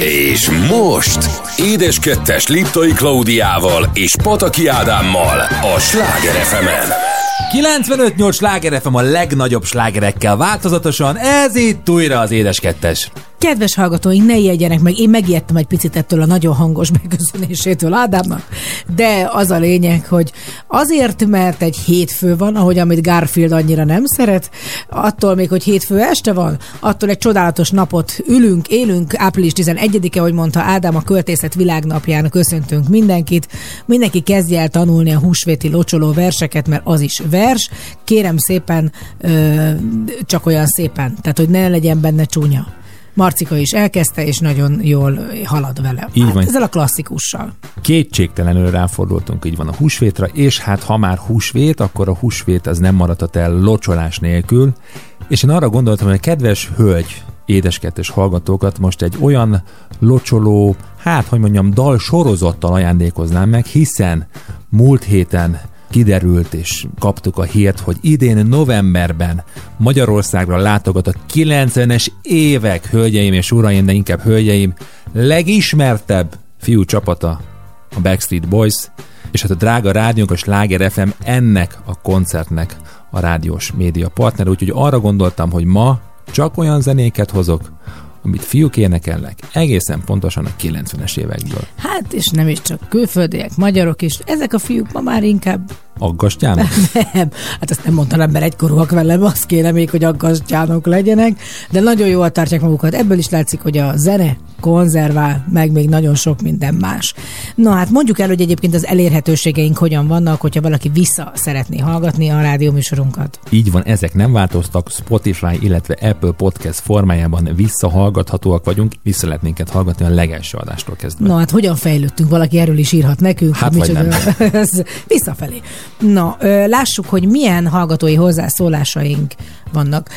És most Édes Kettes Liptai Klaudiával és Pataki Ádámmal a Sláger fm 95-8 Sláger FM a legnagyobb slágerekkel változatosan, ez itt újra az Édes Kettes. Kedves hallgatóink, ne ijedjenek meg, én megijedtem egy picit ettől a nagyon hangos megköszönésétől Ádámnak, de az a lényeg, hogy azért, mert egy hétfő van, ahogy amit Garfield annyira nem szeret, attól még, hogy hétfő este van, attól egy csodálatos napot ülünk, élünk, április 11-e, hogy mondta Ádám, a költészet világnapján köszöntünk mindenkit, mindenki kezdje el tanulni a húsvéti locsoló verseket, mert az is vers, kérem szépen, ö, csak olyan szépen, tehát hogy ne legyen benne csúnya. Marcika is elkezdte, és nagyon jól halad vele. Így hát van. Ezzel a klasszikussal. Kétségtelenül ráfordultunk így van a húsvétra, és hát ha már húsvét, akkor a húsvét az nem maradhat el locsolás nélkül, és én arra gondoltam, hogy a kedves hölgy, édeskettes hallgatókat most egy olyan locsoló, hát hogy mondjam, dal sorozattal ajándékoznám meg, hiszen múlt héten kiderült és kaptuk a hírt, hogy idén novemberben Magyarországra látogat a 90-es évek, hölgyeim és uraim, de inkább hölgyeim, legismertebb fiú csapata, a Backstreet Boys, és hát a drága rádiónk, a Sláger FM ennek a koncertnek a rádiós média partner, úgyhogy arra gondoltam, hogy ma csak olyan zenéket hozok, amit fiúk énekelnek, egészen pontosan a 90-es évekből. Hát, és nem is csak külföldiek, magyarok is. Ezek a fiúk ma már inkább Aggasztjának? nem. Hát azt nem mondta ember egykorúak velem, azt kéne még, hogy aggasztjánok legyenek, de nagyon jól tartják magukat. Ebből is látszik, hogy a zene konzervál, meg még nagyon sok minden más. Na hát mondjuk el, hogy egyébként az elérhetőségeink hogyan vannak, hogyha valaki vissza szeretné hallgatni a rádióműsorunkat. Így van, ezek nem változtak, Spotify, illetve Apple Podcast formájában visszahallgathatóak vagyunk, vissza lehet minket hallgatni a legelső adástól kezdve. Na hát hogyan fejlődtünk? Valaki erről is írhat nekünk. Hát vagy micsoda- Ez Visszafelé. Na, lássuk, hogy milyen hallgatói hozzászólásaink vannak.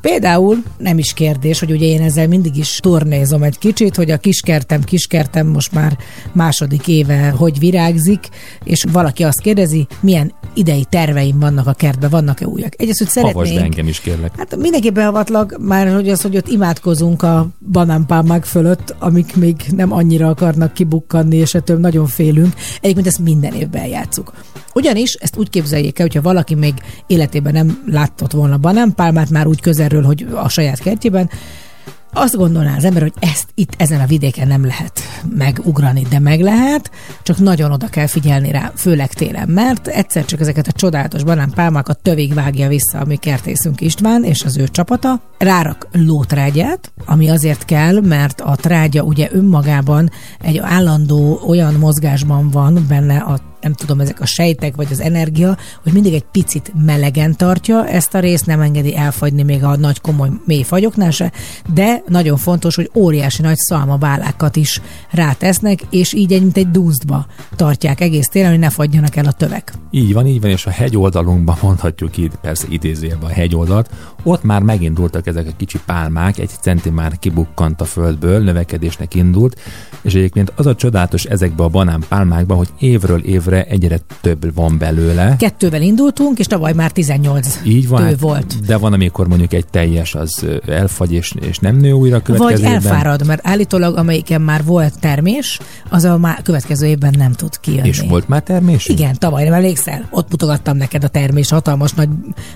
Például nem is kérdés, hogy ugye én ezzel mindig is turnézom egy kicsit, hogy a kiskertem, kiskertem most már második éve, hogy virágzik, és valaki azt kérdezi, milyen idei terveim vannak a kertben, vannak-e újak. Egyrészt, hogy Havasd szeretnénk, engem is, kérlek. Hát mindenképp beavatlak, már hogy az, hogy ott imádkozunk a banánpálmák fölött, amik még nem annyira akarnak kibukkanni, és ettől nagyon félünk. Egyébként ezt minden évben játszuk. Ugyanis ezt úgy képzeljék el, hogyha valaki még életében nem látott volna banánpálmát, már úgy közelről, hogy a saját kertjében, azt gondolná az ember, hogy ezt itt ezen a vidéken nem lehet megugrani, de meg lehet, csak nagyon oda kell figyelni rá, főleg télen, mert egyszer csak ezeket a csodálatos banánpálmákat tövig vágja vissza a mi kertészünk István és az ő csapata, rárak lótrágyát, ami azért kell, mert a trágya ugye önmagában egy állandó olyan mozgásban van benne a nem tudom, ezek a sejtek vagy az energia, hogy mindig egy picit melegen tartja ezt a részt, nem engedi elfagyni még a nagy komoly mély fagyoknál se, de nagyon fontos, hogy óriási nagy szalmabálákat is rátesznek, és így egy, mint egy dúsztba tartják egész télen, hogy ne fagyjanak el a tövek. Így van, így van, és a hegyoldalunkban mondhatjuk így, persze idézőjelben a hegyoldalt, ott már megindultak ezek a kicsi pálmák, egy centi már kibukkant a földből, növekedésnek indult, és egyébként az a csodálatos ezekben a banánpálmákban, hogy évről évre egyre több van belőle. Kettővel indultunk, és tavaly már 18 Így van, hát, volt. de van, amikor mondjuk egy teljes az elfagy és, és nem nő újra Vagy elfárad, mert állítólag amelyiken már volt termés, az a már következő évben nem tud kijönni. És volt már termés? Igen, tavaly nem emlékszel? Ott mutogattam neked a termés, hatalmas nagy,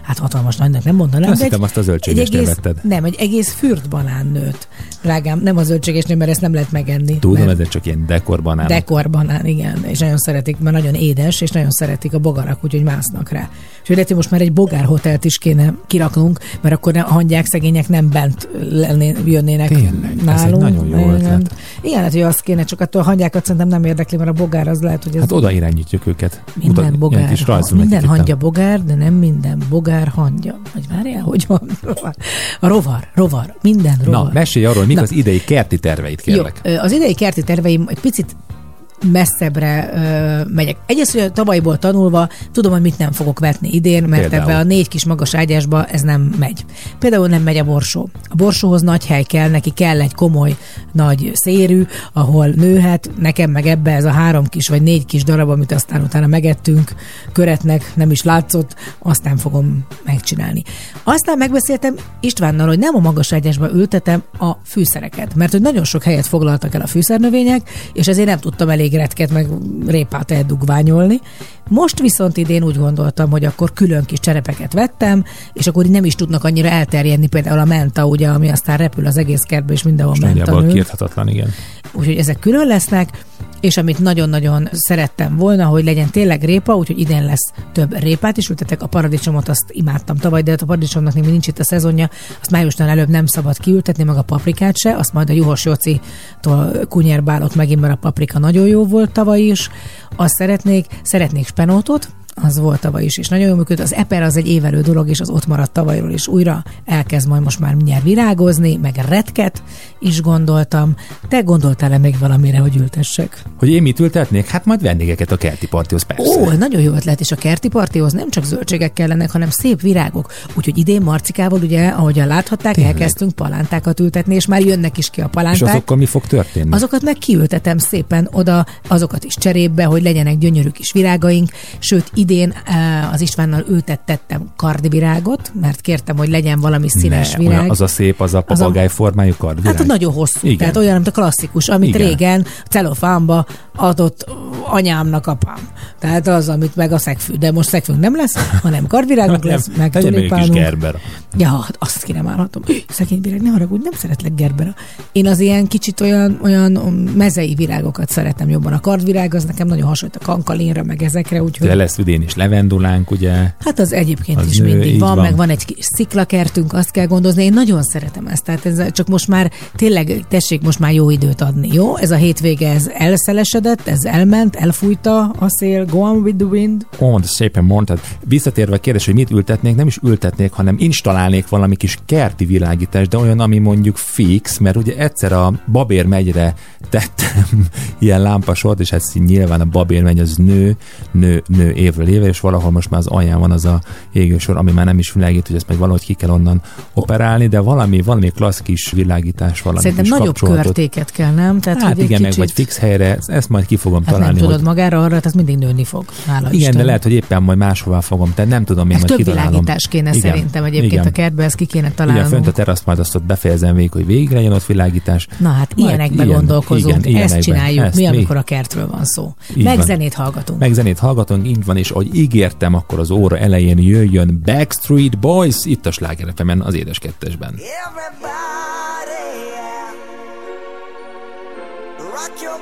hát hatalmas nagynak nem mondanám. De egy- hittem, azt a zöldségesnél egész, vetted. Nem, egy egész fürt banán nőtt. Drágám, nem a zöldségesnél, mert ezt nem lehet megenni. Tudom, mert ez csak ilyen dekorbanán. Dekorbanán, igen, és nagyon szeretik, mert nagyon édes, és nagyon szeretik a bogarak, úgyhogy másznak rá. És lehet, hogy most már egy bogár hotelt is kéne kiraknunk, mert akkor a hangyák szegények nem bent lenné, jönnének Tényleg, ez nálunk. egy nagyon jó Igen. ötlet. Igen, lehet, hogy azt kéne, csak attól a hangyákat szerintem nem érdekli, mert a bogár az lehet, hogy ez Hát oda irányítjuk őket. minden Mutat- bogár, kis ha, minden hangya bogár, de nem minden bogár hangya. Vagy várjál, hogy van? A rovar, rovar, minden rovar. Na, mesélj arról, mik Na. az idei kerti terveit, Jó, kérlek. ö, az idei kerti terveim egy picit messzebbre ö, megyek. Egyrészt, hogy a tavalyból tanulva tudom, hogy mit nem fogok vetni idén, mert Például? ebbe a négy kis magas ágyásba ez nem megy. Például nem megy a borsó. A borsóhoz nagy hely kell, neki kell egy komoly nagy szérű, ahol nőhet, nekem meg ebbe ez a három kis vagy négy kis darab, amit aztán utána megettünk, köretnek, nem is látszott, azt nem fogom megcsinálni. Aztán megbeszéltem Istvánnal, hogy nem a magas ágyásba ültetem a fűszereket, mert hogy nagyon sok helyet foglaltak el a fűszernövények, és ezért nem tudtam elég retket meg répát eldugványolni. Most viszont idén úgy gondoltam, hogy akkor külön kis cserepeket vettem, és akkor nem is tudnak annyira elterjedni, például a menta, ugye, ami aztán repül az egész kertbe, és mindenhol menta Nagyjából nő. igen. Úgyhogy ezek külön lesznek, és amit nagyon-nagyon szerettem volna, hogy legyen tényleg répa, úgyhogy idén lesz több répát is ültetek. A paradicsomot azt imádtam tavaly, de hát a paradicsomnak még nincs itt a szezonja, azt májusnál előbb nem szabad kiültetni, meg a paprikát se, azt majd a Juhos Jocitól kunyerbálok megint, mert a paprika nagyon jó volt tavaly is. Azt szeretnék, szeretnék spenótot, az volt tavaly is, és nagyon jól működött. Az eper az egy évelő dolog, és az ott maradt tavalyról, és újra elkezd majd most már mindjárt virágozni, meg retket is gondoltam. Te gondoltál-e még valamire, hogy ültessek? Hogy én mit ültetnék? Hát majd vendégeket a kerti partihoz, persze. Ó, nagyon jó ötlet, és a kerti partihoz nem csak zöldségek kellenek, hanem szép virágok. Úgyhogy idén Marcikával, ugye, ahogyan láthatták, Tényleg. elkezdtünk palántákat ültetni, és már jönnek is ki a És palánták. azokkal mi fog történni? Azokat meg kiültetem szépen oda, azokat is cserébe, hogy legyenek gyönyörű kis virágaink. Sőt, idén eh, az Istvánnal ültettettem kardivirágot, mert kértem, hogy legyen valami színes ne, virág. olyan, az a szép, az a papagáj formájú kardvirág. Hát nagyon hosszú, Igen. Tehát olyan, mint a klasszikus, amit Igen. Régen celofánba adott anyámnak apám. Tehát az, amit meg a szegfű. De most szegfű nem lesz, hanem karvirágnak lesz, meg tulipánunk. gerber. Ja, hát azt ki nem állhatom. Szegény virág, ne haragudj, nem szeretlek gerbera. Én az ilyen kicsit olyan, olyan mezei virágokat szeretem jobban. A kardvirág az nekem nagyon hasonlít a kankalinra, meg ezekre, úgyhogy... De lesz idén is levendulánk, ugye? Hát az egyébként Az is nő, mindig van, van. meg van egy kis sziklakertünk, azt kell gondozni. Én nagyon szeretem ezt, tehát ez csak most már tényleg tessék most már jó időt adni, jó? Ez a hétvége, ez elszelesedett, ez elment, elfújta a szél, go on with the wind. De szépen mondtad. Visszatérve a kérdés, hogy mit ültetnék, nem is ültetnék, hanem installálnék valami kis kerti világítást, de olyan, ami mondjuk fix, mert ugye egyszer a Babér megyre tettem ilyen lámpasort, és hát nyilván a Babér megy az nő, nő, nő évről évre, és valahol most már az alján van az a égősor, ami már nem is világít, hogy ezt meg valahogy ki kell onnan operálni, de valami, valami klassz kis világítás, valami Szerintem kis nagyobb körtéket kell, nem? Tehát, Hát igen, meg kicsit... vagy fix helyre, ezt majd ki fogom Hát nem találni. tudod hogy... magára arra, tehát mindig nőni fog. Hála Igen, Isten. de lehet, hogy éppen majd máshová fogom, tehát nem tudom, én Ez majd több kitalálom. világítás kéne Igen, szerintem egyébként igen. a kertbe, ezt ki kéne Igen, találnunk. fönt a teraszt majd azt ott befejezem végig, hogy végig legyen ott világítás. Na hát Majd ilyenekbe ilyen- gondolkozunk, igen, ezt ilyenekben. csináljuk Ezt mi, mi- amikor a kertről van szó. Meg zenét hallgatunk. Meg zenét hallgatunk, így van, és ahogy ígértem, akkor az óra elején jöjjön Backstreet Boys, itt a Sláger az édes kettesben. Everybody, yeah. Rock your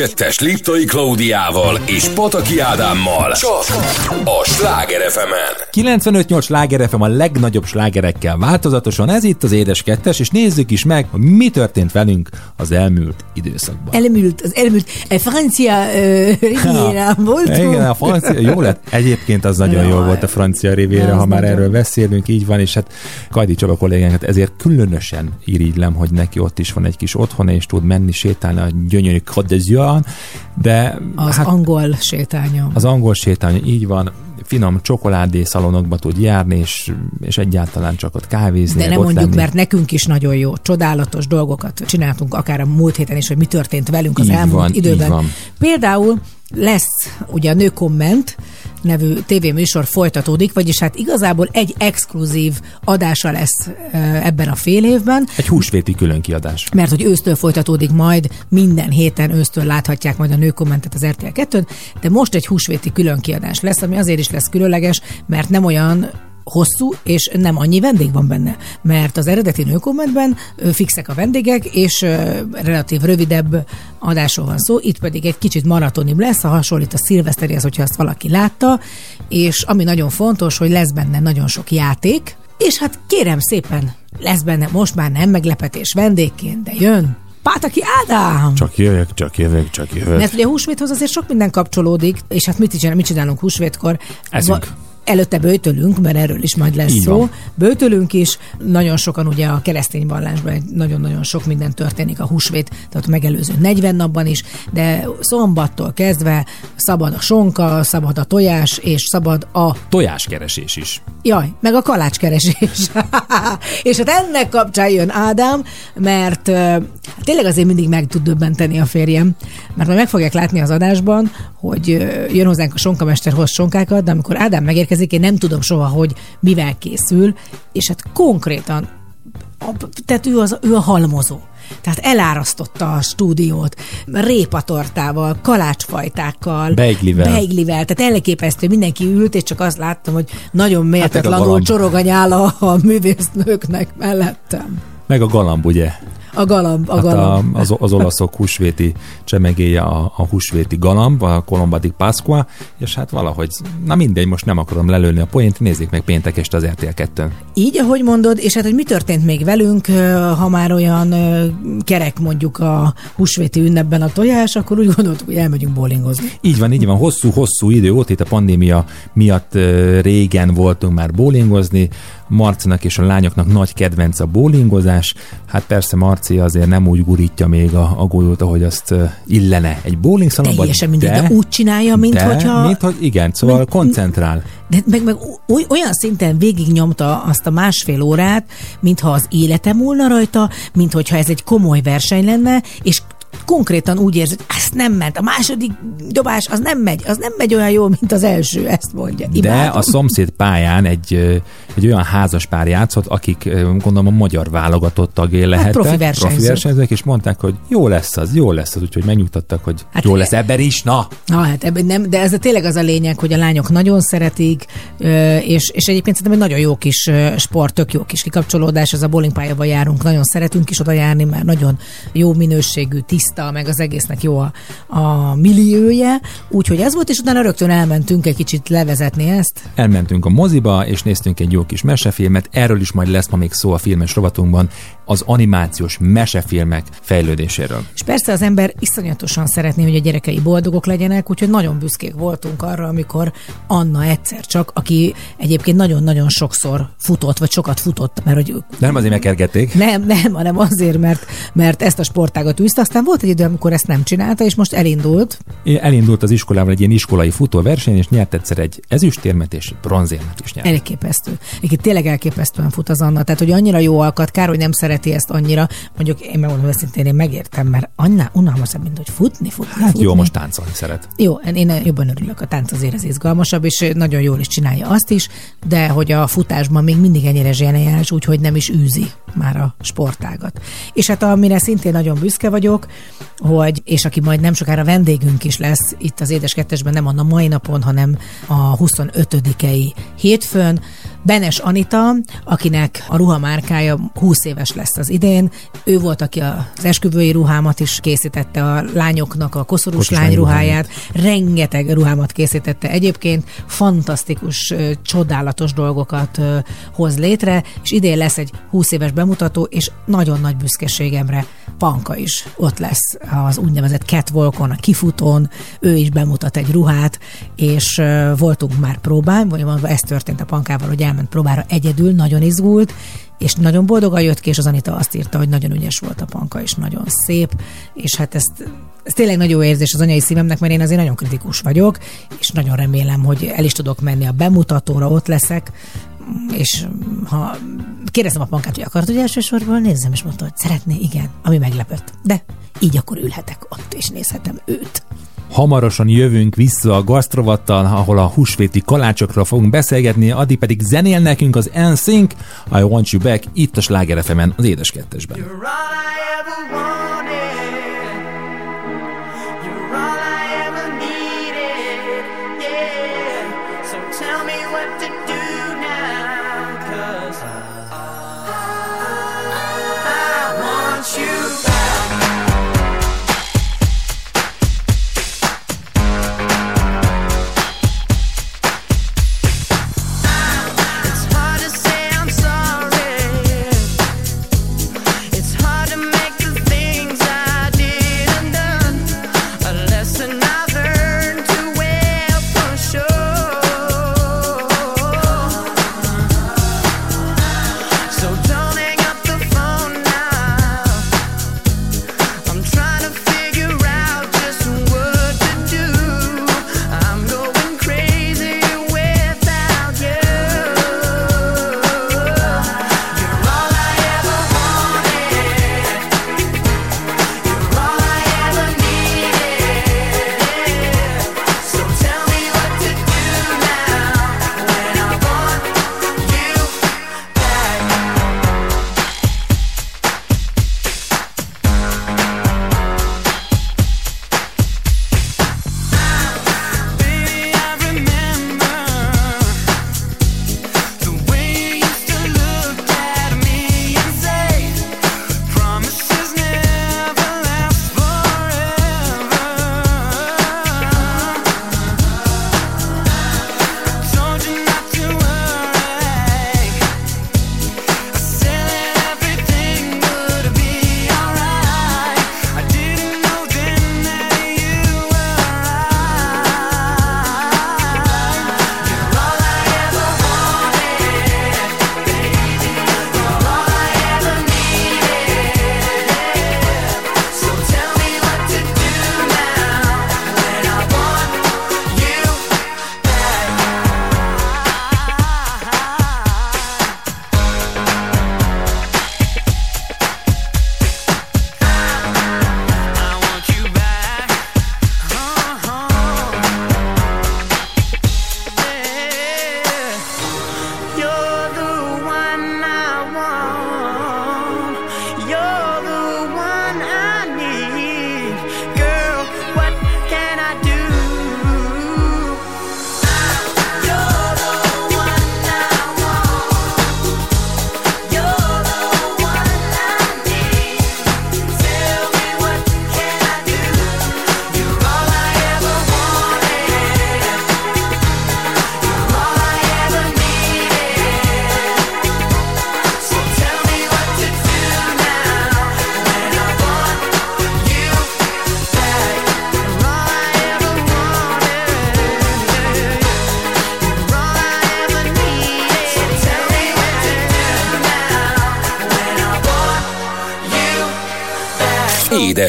Kettes Liptai Klaudiával és Pataki Ádámmal. Csak a Sláger fm 95-8 sláger FM a legnagyobb slágerekkel változatosan, ez itt az Édes Kettes, és nézzük is meg, mi történt velünk az elmúlt időszakban. Elmúlt, az elmúlt, a francia uh, rivérán voltunk. Igen, a francia, jó lett. Egyébként az nagyon jó volt a francia rivéra, Az ha már nagyon. erről beszélünk, így van, és hát Kajdi Csaba kollégánkat ezért különösen irigylem, hogy neki ott is van egy kis otthona, és tud menni sétálni a gyönyörű Côte de Az hát angol sétánya. az angol sétány így van, finom csokoládé szalonokba tud járni, és, és egyáltalán csak ott kávézni. De nem mondjuk, lenni. mert nekünk is nagyon jó, csodálatos dolgokat csináltunk, akár a múlt héten is, hogy mi történt velünk az Így elmúlt van, időben. Például lesz ugye a nő komment, nevű tévéműsor folytatódik, vagyis hát igazából egy exkluzív adása lesz ebben a fél évben. Egy húsvéti különkiadás. Mert hogy ősztől folytatódik majd, minden héten ősztől láthatják majd a nőkommentet az RTL 2 de most egy húsvéti különkiadás lesz, ami azért is lesz különleges, mert nem olyan hosszú, és nem annyi vendég van benne. Mert az eredeti nőkommentben fixek a vendégek, és relatív rövidebb adásról van szó, itt pedig egy kicsit maratonibb lesz, a hasonlít a szilveszterihez, hogyha azt valaki látta, és ami nagyon fontos, hogy lesz benne nagyon sok játék, és hát kérem szépen, lesz benne most már nem meglepetés vendégként, de jön Pátaki Ádám! Csak jövök, csak jövök, csak jövök. Mert ugye a húsvéthoz azért sok minden kapcsolódik, és hát mit csinálunk, mit csinálunk húsvétkor? Ezünk. Va- Előtte bőtölünk, mert erről is majd lesz Így szó. Van. Bőtölünk is, nagyon sokan ugye a keresztény vallásban nagyon-nagyon sok minden történik a húsvét, tehát megelőző 40 napban is, de szombattól kezdve szabad a sonka, szabad a tojás, és szabad a... Tojáskeresés is. Jaj, meg a kalácskeresés. és hát ennek kapcsán jön Ádám, mert hát tényleg azért mindig meg tud döbbenteni a férjem, mert majd meg fogják látni az adásban, hogy jön hozzánk a sonkamester hoz sonkákat, de amikor Ádám megérkezik, én nem tudom soha, hogy mivel készül, és hát konkrétan, tehát ő, az, ő a halmozó. Tehát elárasztotta a stúdiót répatortával, kalácsfajtákkal, beiglivel. beiglivel. Tehát elképesztő, mindenki ült, és csak azt láttam, hogy nagyon méltatlanul hát csorog a nyála a művésznőknek mellettem. Meg a galamb, ugye? A galamb, a hát galamb. A, az, az olaszok húsvéti csemegéje a, a húsvéti galamb, a Colomba di Pasqua, és hát valahogy, na mindegy, most nem akarom lelőni a poént, nézzék meg péntek este az RTL 2 Így, ahogy mondod, és hát hogy mi történt még velünk, ha már olyan kerek mondjuk a húsvéti ünnepben a tojás, akkor úgy gondoltuk, hogy elmegyünk bowlingozni. Így van, így van, hosszú-hosszú idő óta itt a pandémia miatt régen voltunk már bowlingozni, Marcinak és a lányoknak nagy kedvenc a bowlingozás. Hát persze Marci azért nem úgy gurítja még a, a golyót, ahogy azt illene egy bowling szalonban. Teljesen mindegy, de, de úgy csinálja, mint de, hogyha... Mint hogy igen, szóval mint, koncentrál. De meg, meg olyan szinten végignyomta azt a másfél órát, mintha az élete múlna rajta, mint hogyha ez egy komoly verseny lenne, és konkrétan úgy érzi, hogy ez nem ment. A második dobás az nem megy, az nem megy olyan jól, mint az első, ezt mondja. Imádom. De a szomszéd pályán egy, egy olyan házas pár játszott, akik gondolom a magyar válogatott tagjai hát lehettek. profi versenyzők. Profi versenyzők, és mondták, hogy jó lesz az, jó lesz az, úgyhogy megnyugtattak, hogy hát jó lesz ebben is, na. Na hát ebben nem, de ez a tényleg az a lényeg, hogy a lányok nagyon szeretik, és, és egyébként szerintem egy nagyon jó kis sport, tök jó kis kikapcsolódás, ez a bowlingpályába járunk, nagyon szeretünk is oda járni, mert nagyon jó minőségű, tiszta, meg az egésznek jó a, a milliója, úgyhogy ez volt, és utána rögtön elmentünk egy kicsit levezetni ezt. Elmentünk a moziba, és néztünk egy jó kis mesefilmet, erről is majd lesz ma még szó a filmes rovatunkban, az animációs mesefilmek fejlődéséről. És persze az ember iszonyatosan szeretné, hogy a gyerekei boldogok legyenek, úgyhogy nagyon büszkék voltunk arra, amikor Anna egyszer csak, aki egyébként nagyon-nagyon sokszor futott, vagy sokat futott, mert hogy... Nem azért megkergették. Nem, nem, hanem azért, mert, mert ezt a sportágat űzte, aztán volt egy idő, amikor ezt nem csinálta, és most elindult. Elindult az iskolával egy ilyen iskolai futóverseny, és nyert egyszer egy ezüstérmet és ezüstérmet is nyert. Elképesztő. Egyébként tényleg elképesztően fut az Anna, tehát hogy annyira jó alkat, kár, hogy nem szereti ezt annyira. Mondjuk én megmondom őszintén, én megértem, mert annál unalmasabb, mint hogy futni, futni, hát futni. jó, most táncolni szeret. Jó, én jobban örülök, a tánc azért ez izgalmasabb, és nagyon jól is csinálja azt is, de hogy a futásban még mindig ennyire zseniális, úgyhogy nem is űzi már a sportágat. És hát amire szintén nagyon büszke vagyok, hogy, és aki majd nem sokára vendégünk is lesz itt az Édes Kettesben, nem a mai napon, hanem a 25-i hétfőn, Benes Anita, akinek a ruhamárkája 20 éves lesz az idén. Ő volt, aki az esküvői ruhámat is készítette, a lányoknak a koszorús Kocsmány lány ruháját. Rengeteg ruhámat készítette egyébként. Fantasztikus, csodálatos dolgokat hoz létre, és idén lesz egy 20 éves bemutató, és nagyon nagy büszkeségemre Panka is ott lesz az úgynevezett catwalkon, a kifutón, ő is bemutat egy ruhát, és voltunk már próbán, vagy ez történt a Pankával, hogy elment próbára egyedül, nagyon izgult, és nagyon boldogan jött ki, és az Anita azt írta, hogy nagyon ügyes volt a panka, és nagyon szép, és hát ezt, ez tényleg nagyon jó érzés az anyai szívemnek, mert én azért nagyon kritikus vagyok, és nagyon remélem, hogy el is tudok menni a bemutatóra, ott leszek, és ha kérdeztem a pankát, hogy akart, hogy elsősorban nézzem, és mondta, hogy szeretné, igen, ami meglepett. De így akkor ülhetek ott, és nézhetem őt. Hamarosan jövünk vissza a gasztrovattal, ahol a húsvéti kalácsokról fogunk beszélgetni, addig pedig zenél nekünk az NSYNC, I Want You Back, itt a Sláger az Édes Kettesben.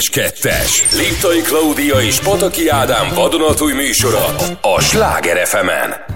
Édes Kettes. Liptai Klaudia és Pataki Ádám vadonatúj műsora a Sláger fm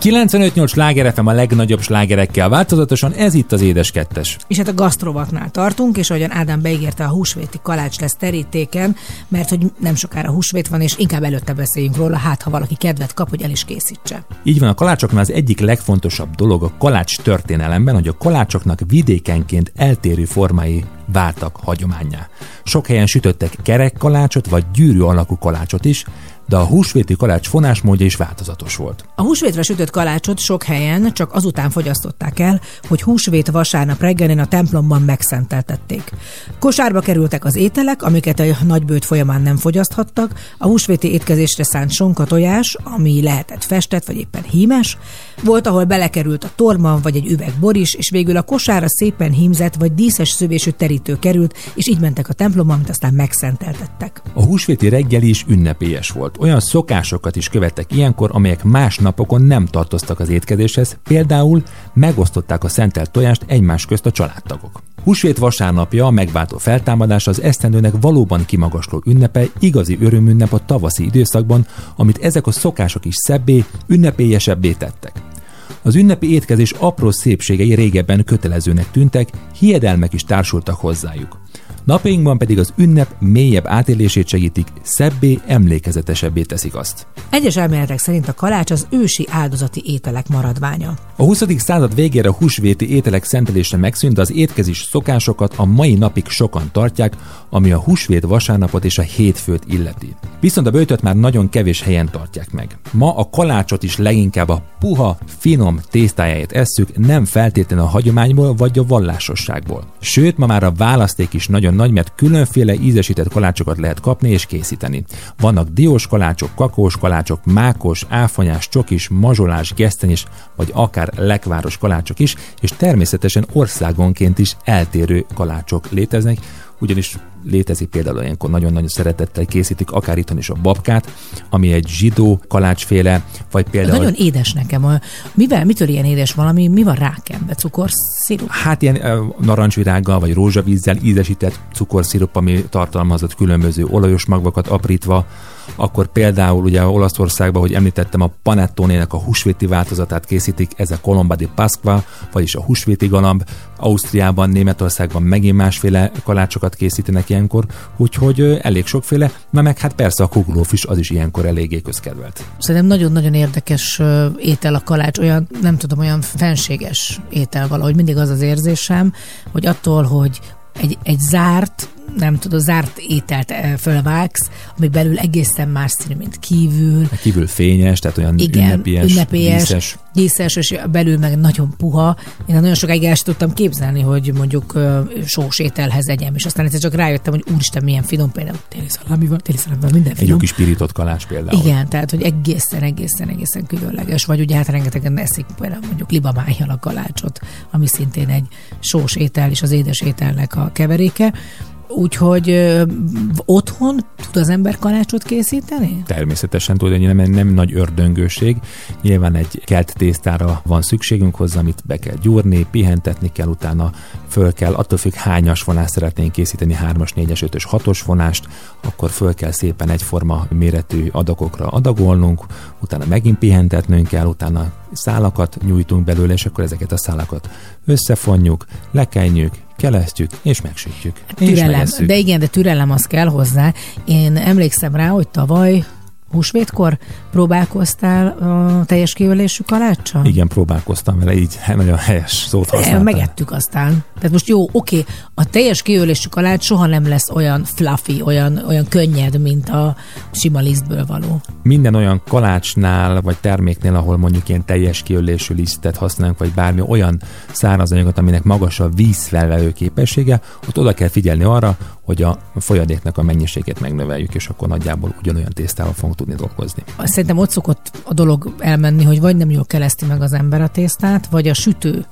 95-8 Sláger FM a legnagyobb slágerekkel változatosan, ez itt az Édes Kettes. És hát a gasztrovatnál tartunk, és ahogyan Ádám beígérte, a húsvéti kalács lesz terítéken, mert hogy nem sokára húsvét van, és inkább előtte beszéljünk róla, hát ha valaki kedvet kap, hogy el is készítse. Így van, a kalácsoknál az egyik legfontosabb dolog a kalács történelemben, hogy a kalácsoknak vidékenként eltérő formái váltak hagyományá. Sok helyen sütöttek kerek kalácsot vagy gyűrű alakú kalácsot is, de a húsvéti kalács fonásmódja is változatos volt. A húsvétre sütött kalácsot sok helyen csak azután fogyasztották el, hogy húsvét vasárnap reggelén a templomban megszenteltették. Kosárba kerültek az ételek, amiket a nagybőt folyamán nem fogyaszthattak, a húsvéti étkezésre szánt sonka tojás, ami lehetett festett vagy éppen hímes, volt, ahol belekerült a torma vagy egy üveg bor is, és végül a kosára szépen hímzett vagy díszes szövésű terítő került, és így mentek a templomba, amit aztán megszenteltettek. A húsvéti reggel is ünnepélyes volt olyan szokásokat is követtek ilyenkor, amelyek más napokon nem tartoztak az étkezéshez, például megosztották a szentelt tojást egymás közt a családtagok. Húsvét vasárnapja a megváltó feltámadás az esztendőnek valóban kimagasló ünnepe, igazi örömünnep a tavaszi időszakban, amit ezek a szokások is szebbé, ünnepélyesebbé tettek. Az ünnepi étkezés apró szépségei régebben kötelezőnek tűntek, hiedelmek is társultak hozzájuk. Napjainkban pedig az ünnep mélyebb átélését segítik, szebbé, emlékezetesebbé teszik azt. Egyes elméletek szerint a kalács az ősi áldozati ételek maradványa. A 20. század végére a húsvéti ételek szentelése megszűnt, de az étkezés szokásokat a mai napig sokan tartják, ami a húsvét vasárnapot és a hétfőt illeti. Viszont a bőtöt már nagyon kevés helyen tartják meg. Ma a kalácsot is leginkább a puha, finom tésztájáért esszük, nem feltétlenül a hagyományból vagy a vallásosságból. Sőt, ma már a választék is nagyon nagy, mert különféle ízesített kalácsokat lehet kapni és készíteni. Vannak diós kalácsok, kakós kalácsok, mákos, áfonyás, csokis, mazsolás, gesztenyés, vagy akár lekváros kalácsok is, és természetesen országonként is eltérő kalácsok léteznek, ugyanis létezik például olyankor nagyon-nagyon szeretettel készítik, akár itthon is a babkát, ami egy zsidó kalácsféle, vagy például... Nagyon édes nekem. A, mivel, mitől ilyen édes valami? Mi van rákembe? Cukorszirup? Hát ilyen narancsvirággal, vagy rózsavízzel ízesített cukorszirup, ami tartalmazott különböző olajos magvakat aprítva, akkor például ugye Olaszországban, hogy említettem, a panettone a húsvéti változatát készítik, ez a Colomba di Pasqua, vagyis a húsvéti galamb. Ausztriában, Németországban megint másféle kalácsokat készítenek ilyenkor, úgyhogy elég sokféle, na meg hát persze a kugulóf is az is ilyenkor eléggé közkedvelt. Szerintem nagyon-nagyon érdekes étel a kalács, olyan, nem tudom, olyan fenséges étel valahogy. Mindig az az érzésem, hogy attól, hogy egy, egy zárt nem tudom, zárt ételt eh, fölvágsz, ami belül egészen más színű, mint kívül. A kívül fényes, tehát olyan Igen, ünnepélyes, ünnepélyes díszes. díszes, és belül meg nagyon puha. Én nagyon sokáig el tudtam képzelni, hogy mondjuk sós ételhez egyem, és aztán egyszer csak rájöttem, hogy úristen, milyen finom például téli szalámi van, téli szalámi van, minden Egy finom. jó kis pirított kalács például. Igen, tehát, hogy egészen, egészen, egészen különleges. Vagy ugye hát rengetegen eszik például mondjuk libamájjal a kalácsot, ami szintén egy sós étel és az édes ételnek a keveréke. Úgyhogy ö, otthon tud az ember kalácsot készíteni? Természetesen tudod, hogy nem, nem nagy ördöngőség. Nyilván egy kelt tésztára van szükségünk hozzá, amit be kell gyúrni, pihentetni kell, utána föl kell, attól függ hányas vonást szeretnénk készíteni, 3-as, 4-es, 5-ös, 6-os vonást, akkor föl kell szépen egyforma méretű adagokra adagolnunk, utána megint pihentetnünk kell, utána szálakat nyújtunk belőle, és akkor ezeket a szálakat összefonjuk, lekenjük, kelesztjük és megsütjük. És Türelem. megesszük. De igen, de türelem az kell hozzá. Én emlékszem rá, hogy tavaly húsvétkor próbálkoztál a teljes kiölésű kaláccsal? Igen, próbálkoztam vele, így nagyon helyes szót El, használtam. megettük aztán. Tehát most jó, oké, a teljes kiölésű kalács soha nem lesz olyan fluffy, olyan, olyan könnyed, mint a sima lisztből való. Minden olyan kalácsnál, vagy terméknél, ahol mondjuk ilyen teljes kiölésű lisztet használunk, vagy bármi olyan szárazanyagot, aminek magas a vízfelvelő képessége, ott oda kell figyelni arra, hogy a folyadéknak a mennyiségét megnöveljük, és akkor nagyjából ugyanolyan tésztával fogunk tudni dolgozni. Szerintem ott szokott a dolog elmenni, hogy vagy nem jól keleszti meg az ember a tésztát, vagy a sütő.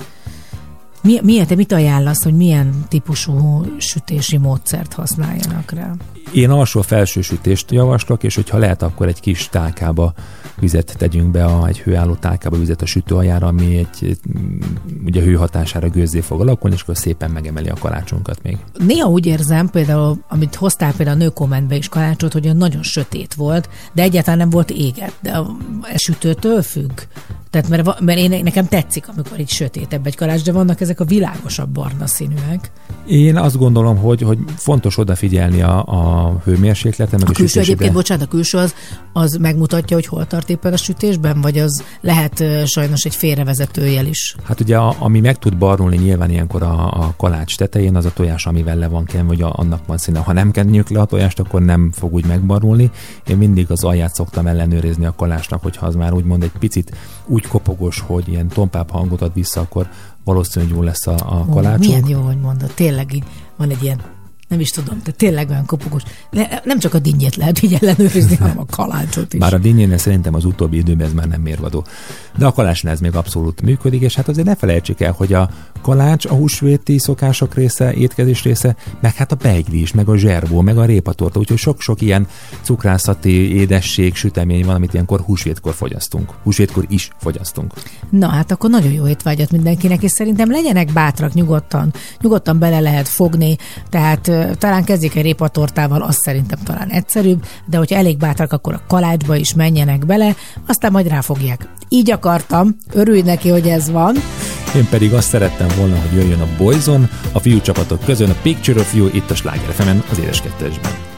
Mi, miért, te mit ajánlasz, hogy milyen típusú sütési módszert használjanak rá? Én alsó-felső sütést javaslok, és hogyha lehet, akkor egy kis tálkába vizet tegyünk be, a, egy hőálló tálkába vizet a sütő aljára, ami egy, mm, ugye hő hatására gőzzé fog alakulni, és akkor szépen megemeli a kalácsunkat még. Néha úgy érzem, például, amit hoztál például a nőkommentbe is kalácsot, hogy nagyon sötét volt, de egyáltalán nem volt éget. De a a sütőtől függ. Tehát mert, mert én, nekem tetszik, amikor így sötétebb egy kalács, de vannak ezek a világosabb barna színűek. Én azt gondolom, hogy, hogy fontos odafigyelni a, a hőmérsékletre, meg A a, külső egyébként, bocsánat, a külső az, az megmutatja, hogy hol tart éppen a sütésben, vagy az lehet sajnos egy félrevezető jel is. Hát ugye, a, ami meg tud barulni nyilván ilyenkor a, a kalács tetején, az a tojás, amivel le van kenve, vagy a, annak van színe. Ha nem kenjük le a tojást, akkor nem fog úgy megbarulni. Én mindig az alját szoktam ellenőrizni a kalácsnak, hogyha az már úgymond egy picit úgy kopogos, hogy ilyen tompább hangot ad vissza, akkor valószínűleg jól lesz a, a Ó, kalácsunk. milyen jó, hogy mondod. Tényleg így van egy ilyen nem is tudom, de tényleg olyan kopogós. Le, nem csak a dinnyét lehet így ellenőrizni, hanem a kalácsot is. Bár a dinnyénél szerintem az utóbbi időben ez már nem mérvadó. De a kalácsnál ez még abszolút működik, és hát azért ne felejtsük el, hogy a kalács a húsvéti szokások része, étkezés része, meg hát a beigli is, meg a zserbó, meg a répatorta, úgyhogy sok-sok ilyen cukrászati édesség, sütemény van, amit ilyenkor húsvétkor fogyasztunk. Húsvétkor is fogyasztunk. Na hát akkor nagyon jó étvágyat mindenkinek, és szerintem legyenek bátrak nyugodtan. Nyugodtan bele lehet fogni, tehát talán kezdjék egy répatortával, az szerintem talán egyszerűbb, de hogyha elég bátrak, akkor a kalácsba is menjenek bele, aztán majd ráfogják. Így akartam, örülj neki, hogy ez van. Én pedig azt szerettem volna, hogy jöjjön a Boyzon, a fiú csapatok közön a Picture of You itt a Sláger az édes kettesben.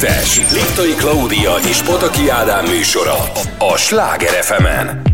Kettes. Liptai Klaudia és Pataki Ádám műsora a Sláger fm -en.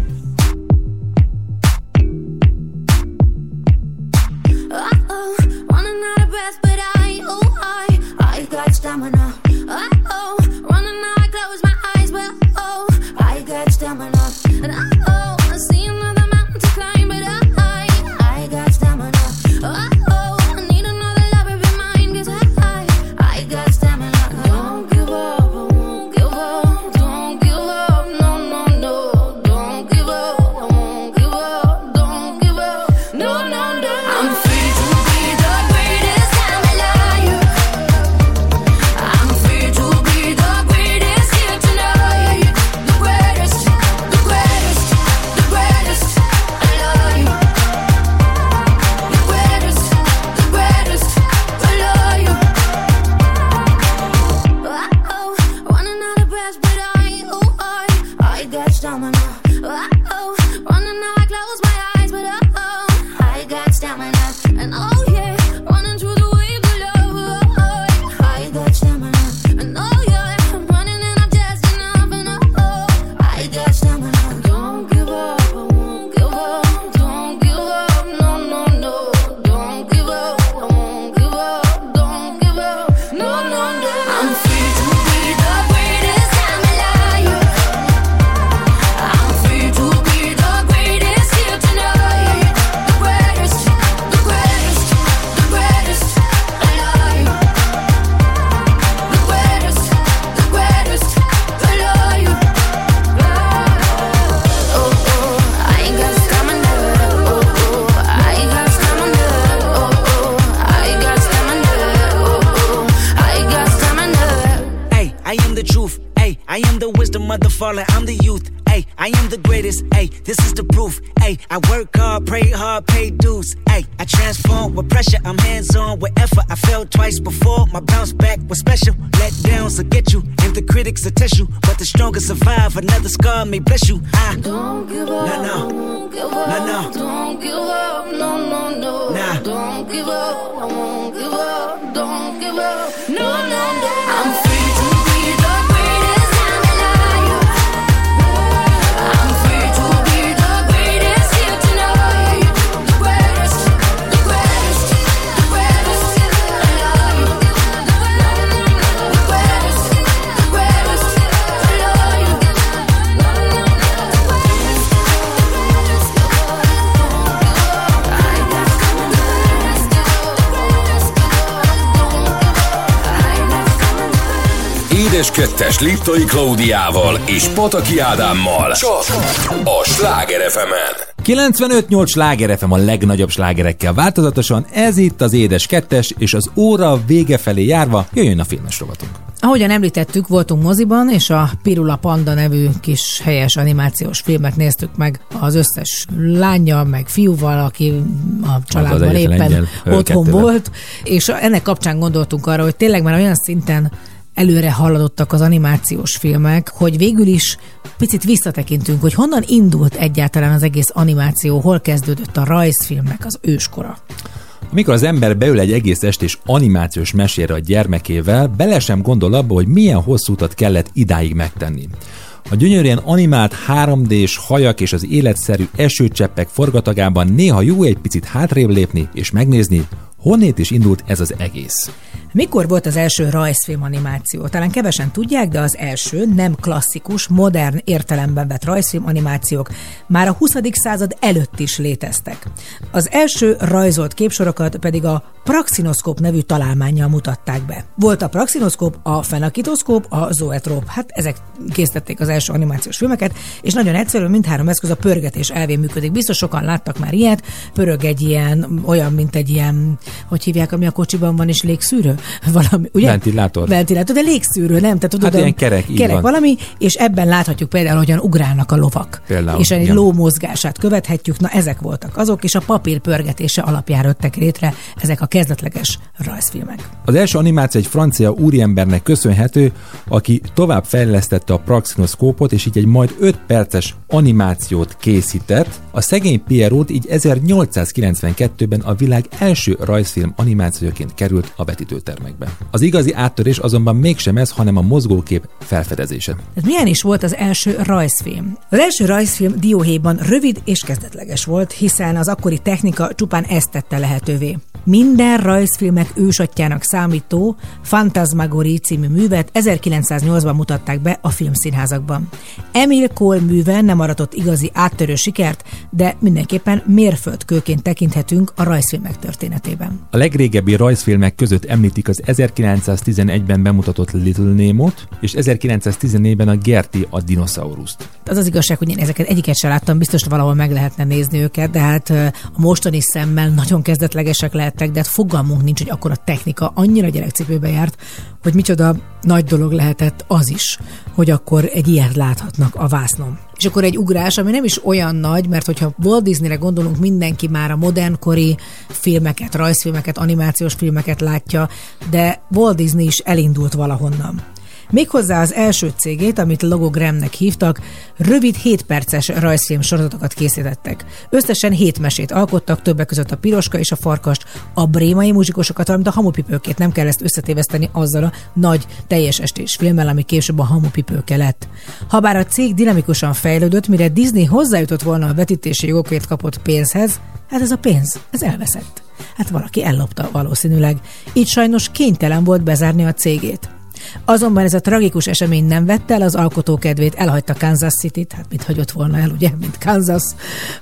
Don't give up. No, no, no. I'm 1-es, 2-es Liptai Klaudiával és Pataki Ádámmal. Csak a Sláger fm 95-8 Sláger FM a legnagyobb slágerekkel változatosan, ez itt az Édes 2-es, és az óra vége felé járva jöjjön a filmes rovatunk. Ahogyan említettük, voltunk moziban, és a Pirula Panda nevű kis helyes animációs filmet néztük meg az összes lánya, meg fiúval, aki a családban éppen otthon volt, és ennek kapcsán gondoltunk arra, hogy tényleg már olyan szinten előre haladottak az animációs filmek, hogy végül is picit visszatekintünk, hogy honnan indult egyáltalán az egész animáció, hol kezdődött a rajzfilmnek az őskora. Amikor az ember beül egy egész estés animációs mesére a gyermekével, bele sem gondol abba, hogy milyen hosszú utat kellett idáig megtenni. A gyönyörűen animált 3D-s hajak és az életszerű esőcseppek forgatagában néha jó egy picit hátrébb lépni és megnézni, honnét is indult ez az egész. Mikor volt az első rajzfilm animáció? Talán kevesen tudják, de az első nem klasszikus, modern értelemben vett rajzfilm animációk már a 20. század előtt is léteztek. Az első rajzolt képsorokat pedig a praxinoszkóp nevű találmánnyal mutatták be. Volt a praxinoszkóp, a fenakitoszkóp, a zoetrop. Hát ezek készítették az első animációs filmeket, és nagyon egyszerű, mindhárom eszköz a pörgetés elvén működik. Biztos sokan láttak már ilyet, pörög egy ilyen, olyan, mint egy ilyen, hogy hívják, ami a kocsiban van, és légszűrő? Valami, ugye? Ventilátor. Ventilátor, de légszűrő, nem? Tehát, tudod, Hát ilyen kerek, kerek van. valami, és ebben láthatjuk például, hogyan ugrálnak a lovak. Például, és egy ló mozgását követhetjük, na ezek voltak azok, és a papír pörgetése alapján jöttek létre ezek a kezdetleges rajzfilmek. Az első animáció egy francia úriembernek köszönhető, aki tovább fejlesztette a praxinoszkópot, és így egy majd 5 perces animációt készített. A szegény Pierrot így 1892-ben a világ első rajzfilm animációként került a vetítőtermekbe. Az igazi áttörés azonban mégsem ez, hanem a mozgókép felfedezése. Tehát milyen is volt az első rajzfilm? Az első rajzfilm dióhéjban rövid és kezdetleges volt, hiszen az akkori technika csupán ezt tette lehetővé. Minden rajzfilmek ősatjának számító Fantasmagorie című művet 1908-ban mutatták be a filmszínházakban. Emil Cole műve nem aratott igazi áttörő sikert, de mindenképpen mérföldkőként tekinthetünk a rajzfilmek történetében. A legrégebbi rajzfilmek között említik az 1911-ben bemutatott Little Nemo-t, és 1914-ben a Gerti a dinoszauruszt. Az az igazság, hogy én ezeket egyiket sem láttam, biztos valahol meg lehetne nézni őket, de hát a mostani szemmel nagyon kezdetlegesek lehettek, de hát fogalmunk nincs, hogy akkor a technika annyira gyerekcipőbe járt, hogy micsoda nagy dolog lehetett az is, hogy akkor egy ilyet láthatnak a vásznon. És akkor egy ugrás, ami nem is olyan nagy, mert hogyha Walt Disneyre gondolunk, mindenki már a modernkori filmeket, rajzfilmeket, animációs filmeket látja, de Walt Disney is elindult valahonnan. Méghozzá az első cégét, amit Logogramnek hívtak, rövid 7 perces rajzfilm sorozatokat készítettek. Összesen 7 mesét alkottak, többek között a piroska és a farkast, a brémai muzsikosokat, valamint a hamupipőkét. Nem kell ezt összetéveszteni azzal a nagy teljes estés filmmel, ami később a hamupipőke lett. Habár a cég dinamikusan fejlődött, mire Disney hozzájutott volna a vetítési jogokért kapott pénzhez, hát ez a pénz, ez elveszett. Hát valaki ellopta valószínűleg. Így sajnos kénytelen volt bezárni a cégét. Azonban ez a tragikus esemény nem vette el az alkotó kedvét, elhagyta Kansas City-t, hát mit hagyott volna el, ugye, mint Kansas,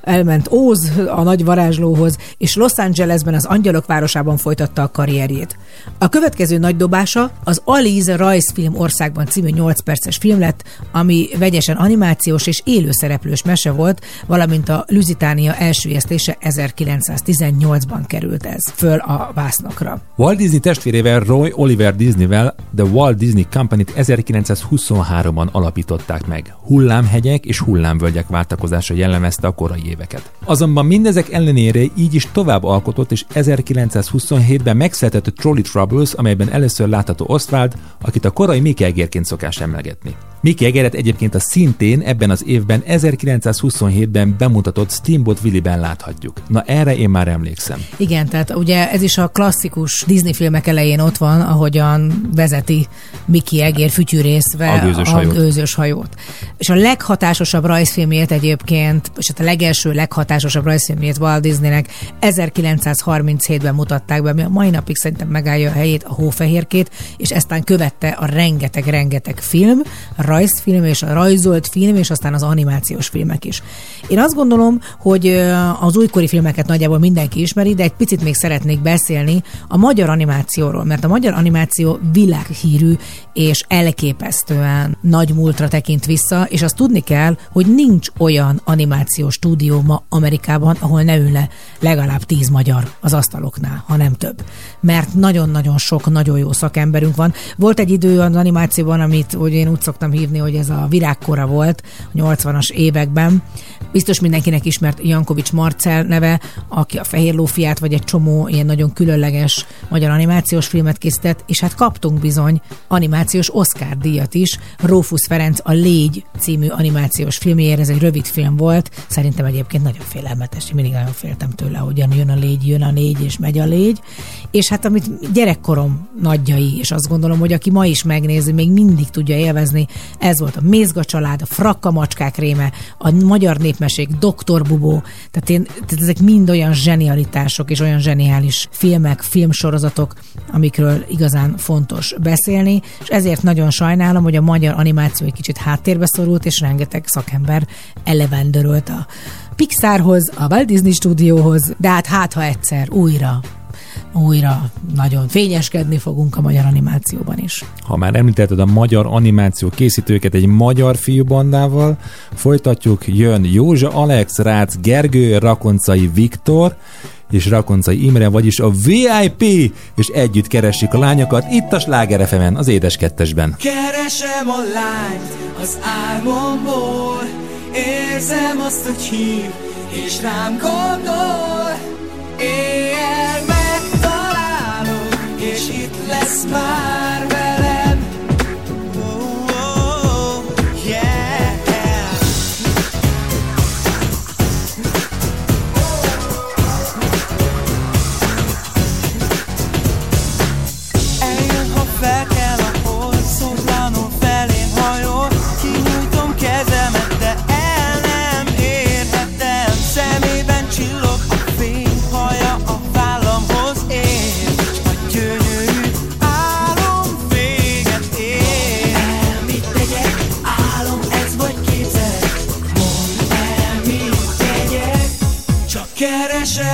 elment Óz a nagy varázslóhoz, és Los Angelesben az Angyalok városában folytatta a karrierjét. A következő nagy dobása az Alice rajzfilm országban című 8 perces film lett, ami vegyesen animációs és élőszereplős mese volt, valamint a Lusitánia első esztése 1918-ban került ez föl a vásznakra. Walt Disney testvérével Roy Oliver Disneyvel The Walt Walt Disney Company-t 1923-ban alapították meg. Hullámhegyek és hullámvölgyek váltakozása jellemezte a korai éveket. Azonban mindezek ellenére így is tovább alkotott, és 1927-ben megszületett a Trolley Troubles, amelyben először látható Ostwald, akit a korai Mickey Egérként szokás emlegetni. Mickey Egeret egyébként a szintén ebben az évben 1927-ben bemutatott Steamboat Willie-ben láthatjuk. Na erre én már emlékszem. Igen, tehát ugye ez is a klasszikus Disney filmek elején ott van, ahogyan vezeti Mickey Egér fütyűrészve A gőzös hajót. gőzös hajót. És a leghatásosabb rajzfilmjét egyébként, és hát a legelső leghatásosabb rajzfilmjét Walt Disneynek 1937-ben mutatták be, ami a mai napig szerintem megállja a helyét, a Hófehérkét, és eztán követte a rengeteg-rengeteg film, a rajzfilm és a rajzolt film, és aztán az animációs filmek is. Én azt gondolom, hogy az újkori filmeket nagyjából mindenki ismeri, de egy picit még szeretnék beszélni a magyar animációról, mert a magyar animáció világhírű és elképesztően nagy múltra tekint vissza, és azt tudni kell, hogy nincs olyan animációs stúdió ma Amerikában, ahol ne ülne legalább tíz magyar az asztaloknál, ha nem több. Mert nagyon-nagyon sok nagyon jó szakemberünk van. Volt egy idő az animációban, amit hogy én úgy szoktam hívni, hogy ez a virágkora volt a 80-as években. Biztos mindenkinek ismert Jankovics Marcel neve, aki a Fehér Lófiát, vagy egy csomó ilyen nagyon különleges magyar animációs filmet készített, és hát kaptunk bizony animációs Oscar díjat is. Rófusz Ferenc a Légy című animációs filmjéért, ez egy rövid film volt, szerintem egyébként nagyon félelmetes, mindig nagyon féltem tőle, hogy jön a légy, jön a légy, és megy a légy. És hát amit gyerekkorom nagyjai, és azt gondolom, hogy aki ma is megnézi, még mindig tudja élvezni, ez volt a Mézga család, a Frakka macskák réme, a magyar népmeség, Doktor Bubó, tehát, én, tehát ezek mind olyan zsenialitások és olyan zseniális filmek, filmsorozatok, amikről igazán fontos beszélni, és ezért nagyon sajnálom, hogy a magyar animáció egy kicsit háttérbe szorult, és rengeteg szakember elevendörölt a Pixarhoz, a Walt Disney stúdióhoz, de hát hát, ha egyszer újra újra nagyon fényeskedni fogunk a magyar animációban is. Ha már említetted a magyar animáció készítőket egy magyar fiúbandával, folytatjuk, jön Józsa Alex, Rácz Gergő, Rakoncai Viktor, és Rakoncai Imre, vagyis a VIP, és együtt keressük a lányokat itt a Sláger FM-en, az Édes Kettesben. Keresem a lányt az álmomból Érzem azt, hogy hív és rám gondol Éjjel itt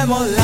keresem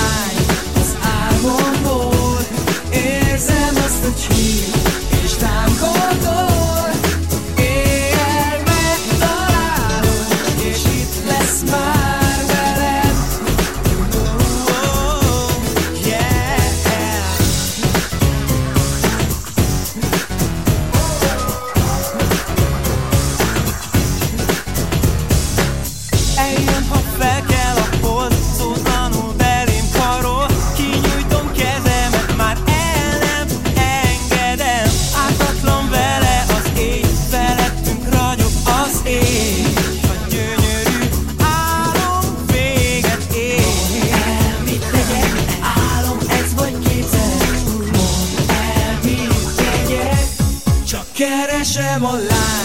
keresem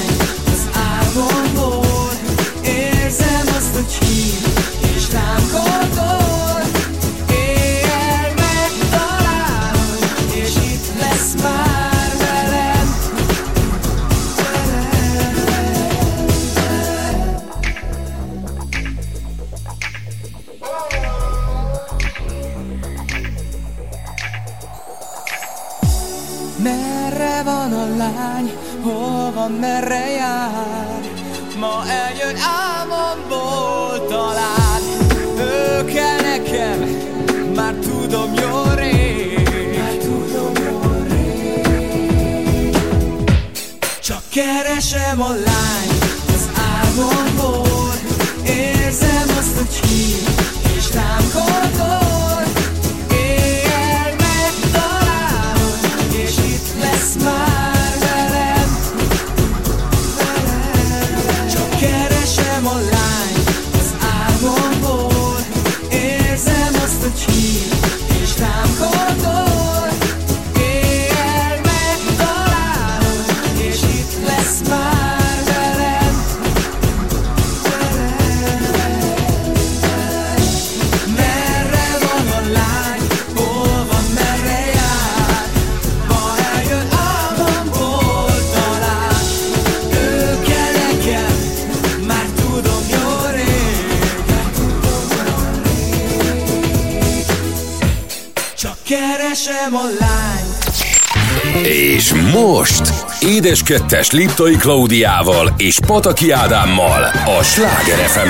Édes Kettes Liptai Klaudiával és Pataki Ádámmal a Sláger fm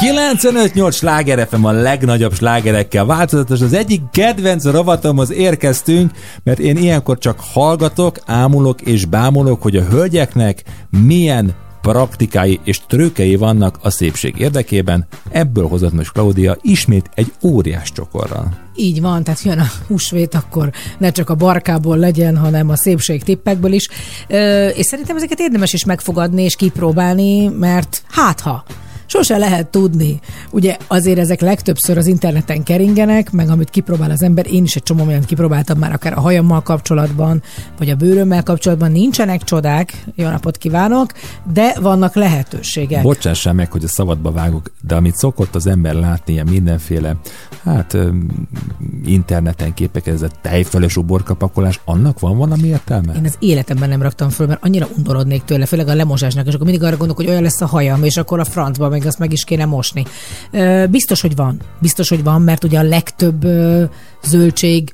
958 sláger FM a legnagyobb slágerekkel változatos. Az egyik kedvenc rovatomhoz érkeztünk, mert én ilyenkor csak hallgatok, ámulok és bámulok, hogy a hölgyeknek milyen praktikái és trükkei vannak a szépség érdekében. Ebből hozott most Claudia ismét egy óriás csokorral. Így van, tehát jön a húsvét, akkor ne csak a barkából legyen, hanem a szépség tippekből is. Ö, és szerintem ezeket érdemes is megfogadni és kipróbálni, mert hát ha, sose lehet tudni. Ugye azért ezek legtöbbször az interneten keringenek, meg amit kipróbál az ember, én is egy csomó mindent kipróbáltam már akár a hajammal kapcsolatban, vagy a bőrömmel kapcsolatban, nincsenek csodák, jó napot kívánok, de vannak lehetőségek. Bocsássál meg, hogy a szabadba vágok, de amit szokott az ember látni, ilyen mindenféle, hát interneten képek, ez a tejfeles uborkapakolás, annak van valami értelme? Én az életemben nem raktam föl, mert annyira undorodnék tőle, főleg a lemosásnak, és akkor mindig arra gondolok, hogy olyan lesz a hajam, és akkor a francba meg azt meg is kéne mosni. Biztos, hogy van. Biztos, hogy van, mert ugye a legtöbb zöldség,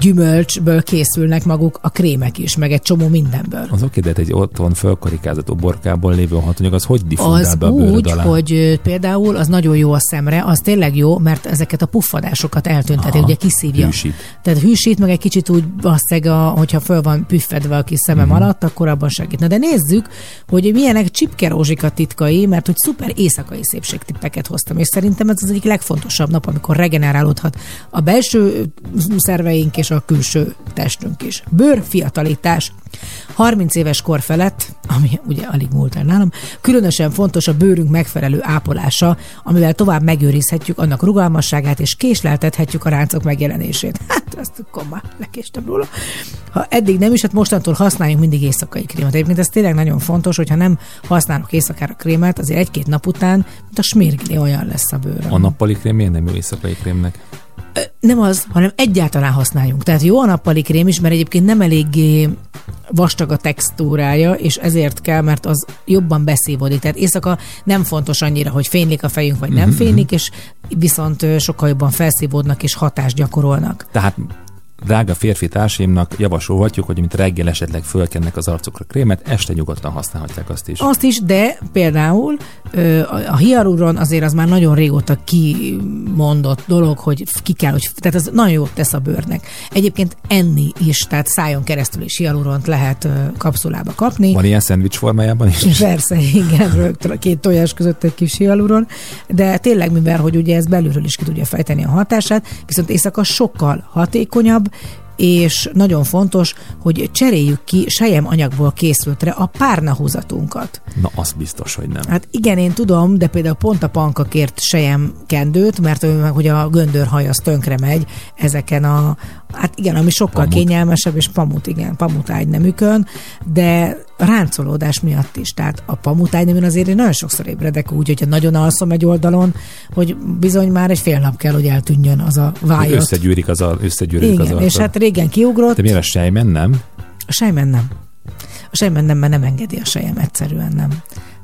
gyümölcsből készülnek maguk a krémek is, meg egy csomó mindenből. Az oké, de hát egy otthon fölkarikázott uborkából lévő hatanyag, az hogy diffundál Az be a úgy, alá? hogy például az nagyon jó a szemre, az tényleg jó, mert ezeket a puffadásokat eltünteti, Aha, ugye kiszívja. hűsít. Tehát hűsít, meg egy kicsit úgy valószínűleg, a, hogyha föl van püffedve a kis szemem uh-huh. alatt, akkor abban segít. Na de nézzük, hogy milyenek Csipke Rózsika titkai, mert hogy szuper éjszakai szépségtippeket hoztam, és szerintem ez az egyik legfontosabb nap, amikor regenerálódhat a belső szerveink és a külső testünk is. Bőr fiatalítás. 30 éves kor felett, ami ugye alig múlt el nálam, különösen fontos a bőrünk megfelelő ápolása, amivel tovább megőrizhetjük annak rugalmasságát és késleltethetjük a ráncok megjelenését. Hát, azt akkor már lekéstem róla. Ha eddig nem is, hát mostantól használjunk mindig éjszakai krémet. Egyébként ez tényleg nagyon fontos, hogyha nem használok éjszakára krémet, azért egy-két nap után, mint a smirgli olyan lesz a bőröm. A nappali krém miért nem jó éjszakai krémnek? Nem az, hanem egyáltalán használjunk. Tehát jó a nappali krém is, mert egyébként nem eléggé vastag a textúrája, és ezért kell, mert az jobban beszívódik. Tehát éjszaka nem fontos annyira, hogy fénylik a fejünk, vagy nem fénylik, és viszont sokkal jobban felszívódnak és hatást gyakorolnak. Tehát drága férfi társaimnak javasolhatjuk, hogy mint reggel esetleg fölkennek az arcukra krémet, este nyugodtan használhatják azt is. Azt is, de például a hialuron azért az már nagyon régóta kimondott dolog, hogy ki kell, hogy, tehát ez nagyon jót tesz a bőrnek. Egyébként enni is, tehát szájon keresztül is hialuront lehet kapszulába kapni. Van ilyen szendvics formájában is? Persze, igen, rögtön a két tojás között egy kis hialuron, de tényleg mivel, hogy ugye ez belülről is ki tudja fejteni a hatását, viszont éjszaka sokkal hatékonyabb, és nagyon fontos, hogy cseréljük ki sejem anyagból készültre a párnahúzatunkat. Na, az biztos, hogy nem. Hát igen, én tudom, de például pont a panka kért sejem kendőt, mert ő meg, hogy a göndörhaj az tönkre megy ezeken a, hát igen, ami sokkal Pamut. kényelmesebb, és pamut, igen, pamut ágynemükön, de ráncolódás miatt is. Tehát a pamut ágyneműn azért én nagyon sokszor ébredek úgy, hogyha nagyon alszom egy oldalon, hogy bizony már egy fél nap kell, hogy eltűnjön az a vájat. Összegyűrik az, a, összegyűrik az Igen, arcod. és hát régen kiugrott, De miért a sejmen nem? a sejmen nem. A sejmen nem, mert nem engedi a sejem, egyszerűen nem.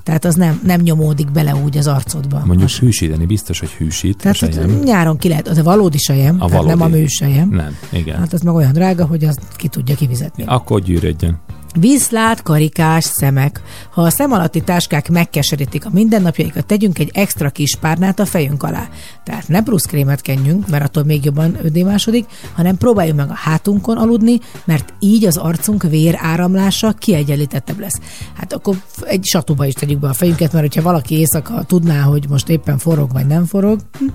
Tehát az nem, nem nyomódik bele úgy az arcodba. Mondjuk A hűsíteni, biztos, hogy hűsít a Tehát sejem. ott nyáron ki lehet, az a valódi sejem, A a tehát nem a valódi. műsejem. Nem, igen. Hát az meg olyan drága, hogy azt ki tudja kivizetni. Akkor gyűrődjön. Vízlát, karikás, szemek. Ha a szem alatti táskák megkeserítik a mindennapjaikat, tegyünk egy extra kis párnát a fejünk alá. Tehát ne bruszkrémet kenjünk, mert attól még jobban ödémásodik, hanem próbáljuk meg a hátunkon aludni, mert így az arcunk vér áramlása kiegyenlítettebb lesz. Hát akkor egy satuba is tegyük be a fejünket, mert hogyha valaki éjszaka tudná, hogy most éppen forog vagy nem forog, hm,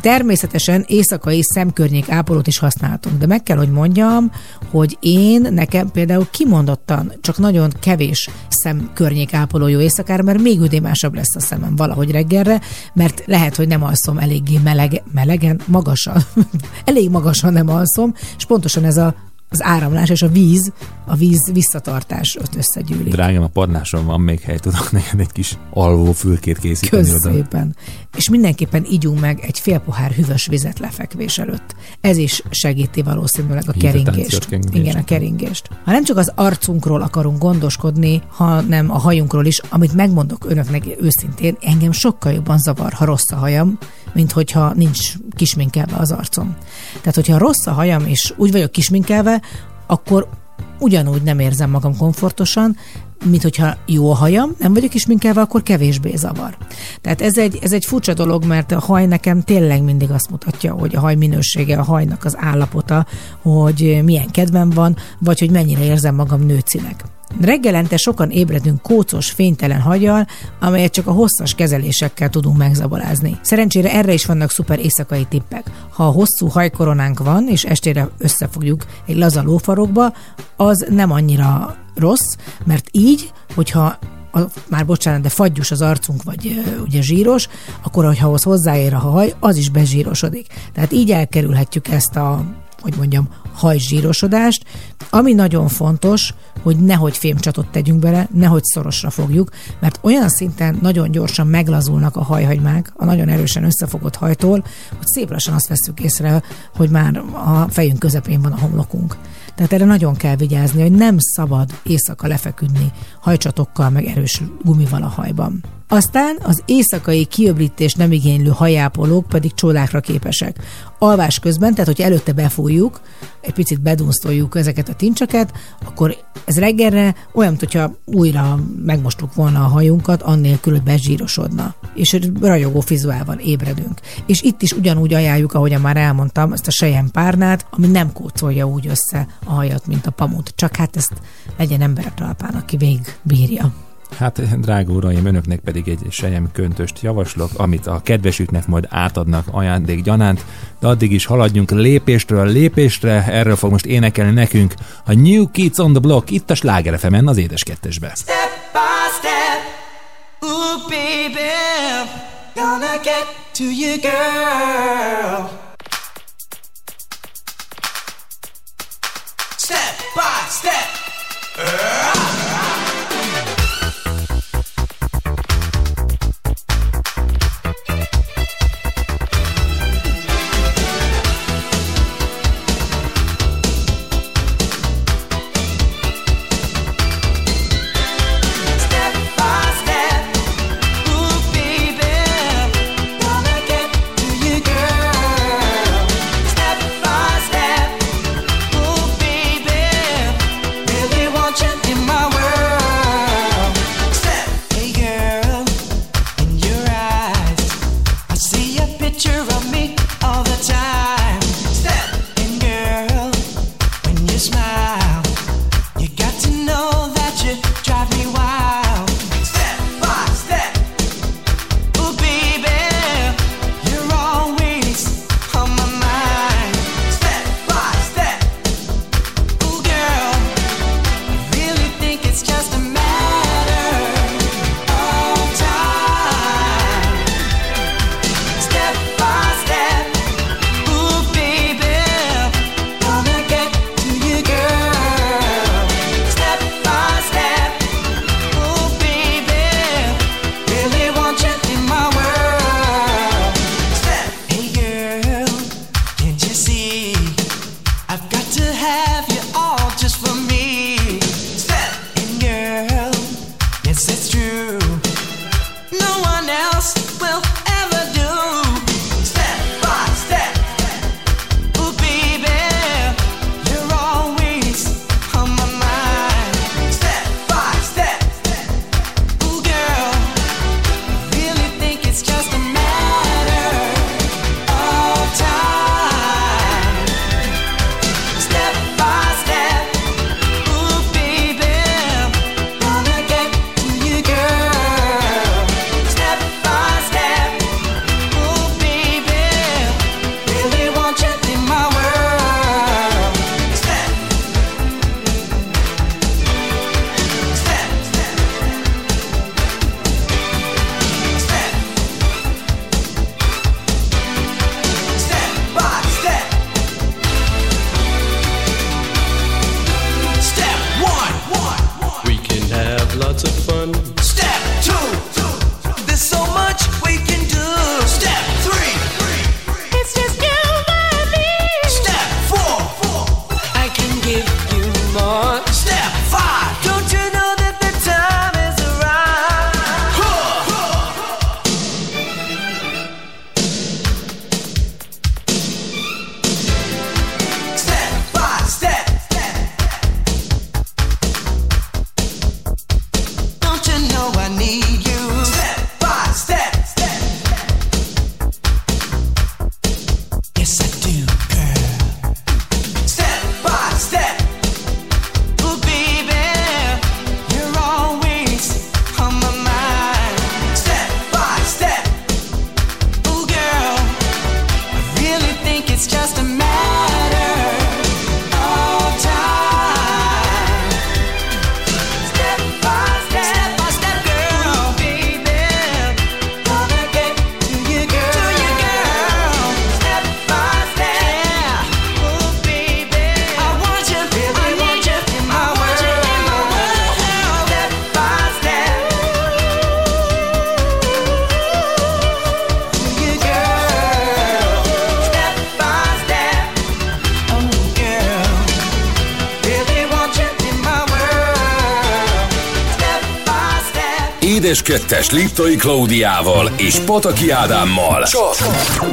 Természetesen éjszakai szemkörnyék ápolót is használhatunk, de meg kell, hogy mondjam, hogy én nekem például kimondottan csak nagyon kevés szemkörnyék ápoló jó éjszakára, mert még üdémásabb lesz a szemem valahogy reggelre, mert lehet, hogy nem alszom eléggé melege, melegen, magasan, elég magasan nem alszom, és pontosan ez a az áramlás és a víz, a víz visszatartás ott összegyűlik. Drágám, a padláson van még hely, tudok neked egy kis alvó fülkét készíteni oda. Közszépen. És mindenképpen ígyunk meg egy fél pohár hüvös vizet lefekvés előtt. Ez is segíti valószínűleg a keringést. Igen, a keringést. Ha nem csak az arcunkról akarunk gondoskodni, hanem a hajunkról is, amit megmondok önöknek őszintén, engem sokkal jobban zavar, ha rossz a hajam, mint hogyha nincs kisminkelve az arcom. Tehát, hogyha rossz a hajam, és úgy vagyok kisminkelve, akkor ugyanúgy nem érzem magam komfortosan, mint hogyha jó a hajam, nem vagyok is minkelve, akkor kevésbé zavar. Tehát ez egy, ez egy furcsa dolog, mert a haj nekem tényleg mindig azt mutatja, hogy a haj minősége, a hajnak az állapota, hogy milyen kedvem van, vagy hogy mennyire érzem magam nőcinek. Reggelente sokan ébredünk kócos, fénytelen hajjal, amelyet csak a hosszas kezelésekkel tudunk megzabolázni. Szerencsére erre is vannak szuper éjszakai tippek. Ha a hosszú hajkoronánk van, és estére összefogjuk egy laza lófarokba, az nem annyira rossz, mert így, hogyha a, már bocsánat, de fagyus az arcunk, vagy ö, ugye zsíros, akkor, hogyha ahhoz hozzáér a haj, az is bezsírosodik. Tehát így elkerülhetjük ezt a hogy mondjam, hajzsírosodást, ami nagyon fontos, hogy nehogy fémcsatot tegyünk bele, nehogy szorosra fogjuk, mert olyan szinten nagyon gyorsan meglazulnak a hajhagymák a nagyon erősen összefogott hajtól, hogy szép lassan azt veszük észre, hogy már a fejünk közepén van a homlokunk. Tehát erre nagyon kell vigyázni, hogy nem szabad éjszaka lefeküdni hajcsatokkal, meg erős gumival a hajban. Aztán az éjszakai kiöblítés nem igénylő hajápolók pedig csodákra képesek. Alvás közben, tehát hogy előtte befújjuk, egy picit bedunsztoljuk ezeket a tincseket, akkor ez reggelre olyan, mintha újra megmostuk volna a hajunkat, annélkül, hogy bezsírosodna. És ragyogó fizuával ébredünk. És itt is ugyanúgy ajánljuk, ahogyan már elmondtam, ezt a sejem párnát, ami nem kócolja úgy össze a hajat, mint a pamut. Csak hát ezt legyen ember a talpán, aki végig bírja. Hát, drága uraim, önöknek pedig egy sejem köntöst javaslok, amit a kedvesüknek majd átadnak ajándék gyanánt, de addig is haladjunk lépéstről lépéstre, erről fog most énekelni nekünk a New Kids on the Block, itt a Sláger FM-en, az édes kettesbe. Step by step, ooh baby, gonna get to you, girl. Step by step. Step 2-es Liptai Klaudiával és Pataki Ádámmal. Csak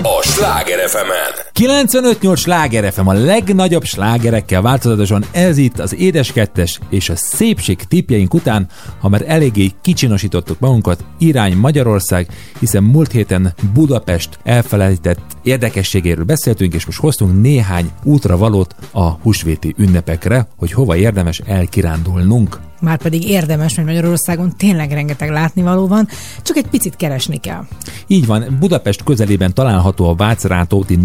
a Sláger fm 95-8 sláger FM, a legnagyobb slágerekkel változatosan ez itt az Édes Kettes és a szépség tipjeink után, ha már eléggé kicsinosítottuk magunkat, irány Magyarország, hiszen múlt héten Budapest elfelejtett érdekességéről beszéltünk, és most hoztunk néhány útra valót a húsvéti ünnepekre, hogy hova érdemes elkirándulnunk. Már pedig érdemes, mert Magyarországon tényleg rengeteg látnivaló van, csak egy picit keresni kell. Így van, Budapest közelében található a Vácrátóti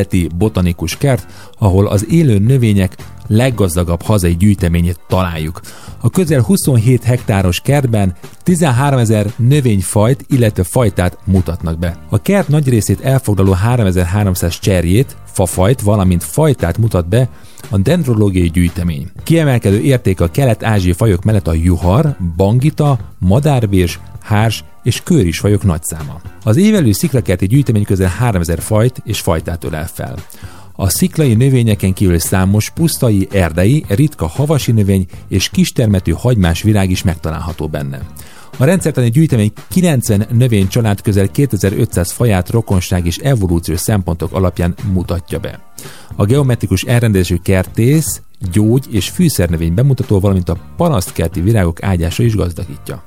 Nemzeti Botanikus Kert, ahol az élő növények leggazdagabb hazai gyűjteményét találjuk. A közel 27 hektáros kertben 13 ezer növényfajt, illetve fajtát mutatnak be. A kert nagy részét elfoglaló 3300 cserjét, fafajt, valamint fajtát mutat be a dendrológiai gyűjtemény. Kiemelkedő érték a kelet-ázsiai fajok mellett a juhar, bangita, madárvérs, hárs és kőris fajok nagyszáma. Az évelő sziklakerti gyűjtemény közel 3000 fajt és fajtát ölel fel. A sziklai növényeken kívül számos pusztai, erdei, ritka havasi növény és kistermetű hagymás virág is megtalálható benne. A rendszertani gyűjtemény 90 növény család közel 2500 faját rokonság és evolúciós szempontok alapján mutatja be. A geometrikus elrendezésű kertész, gyógy és fűszernövény bemutató, valamint a parasztkerti virágok ágyása is gazdagítja.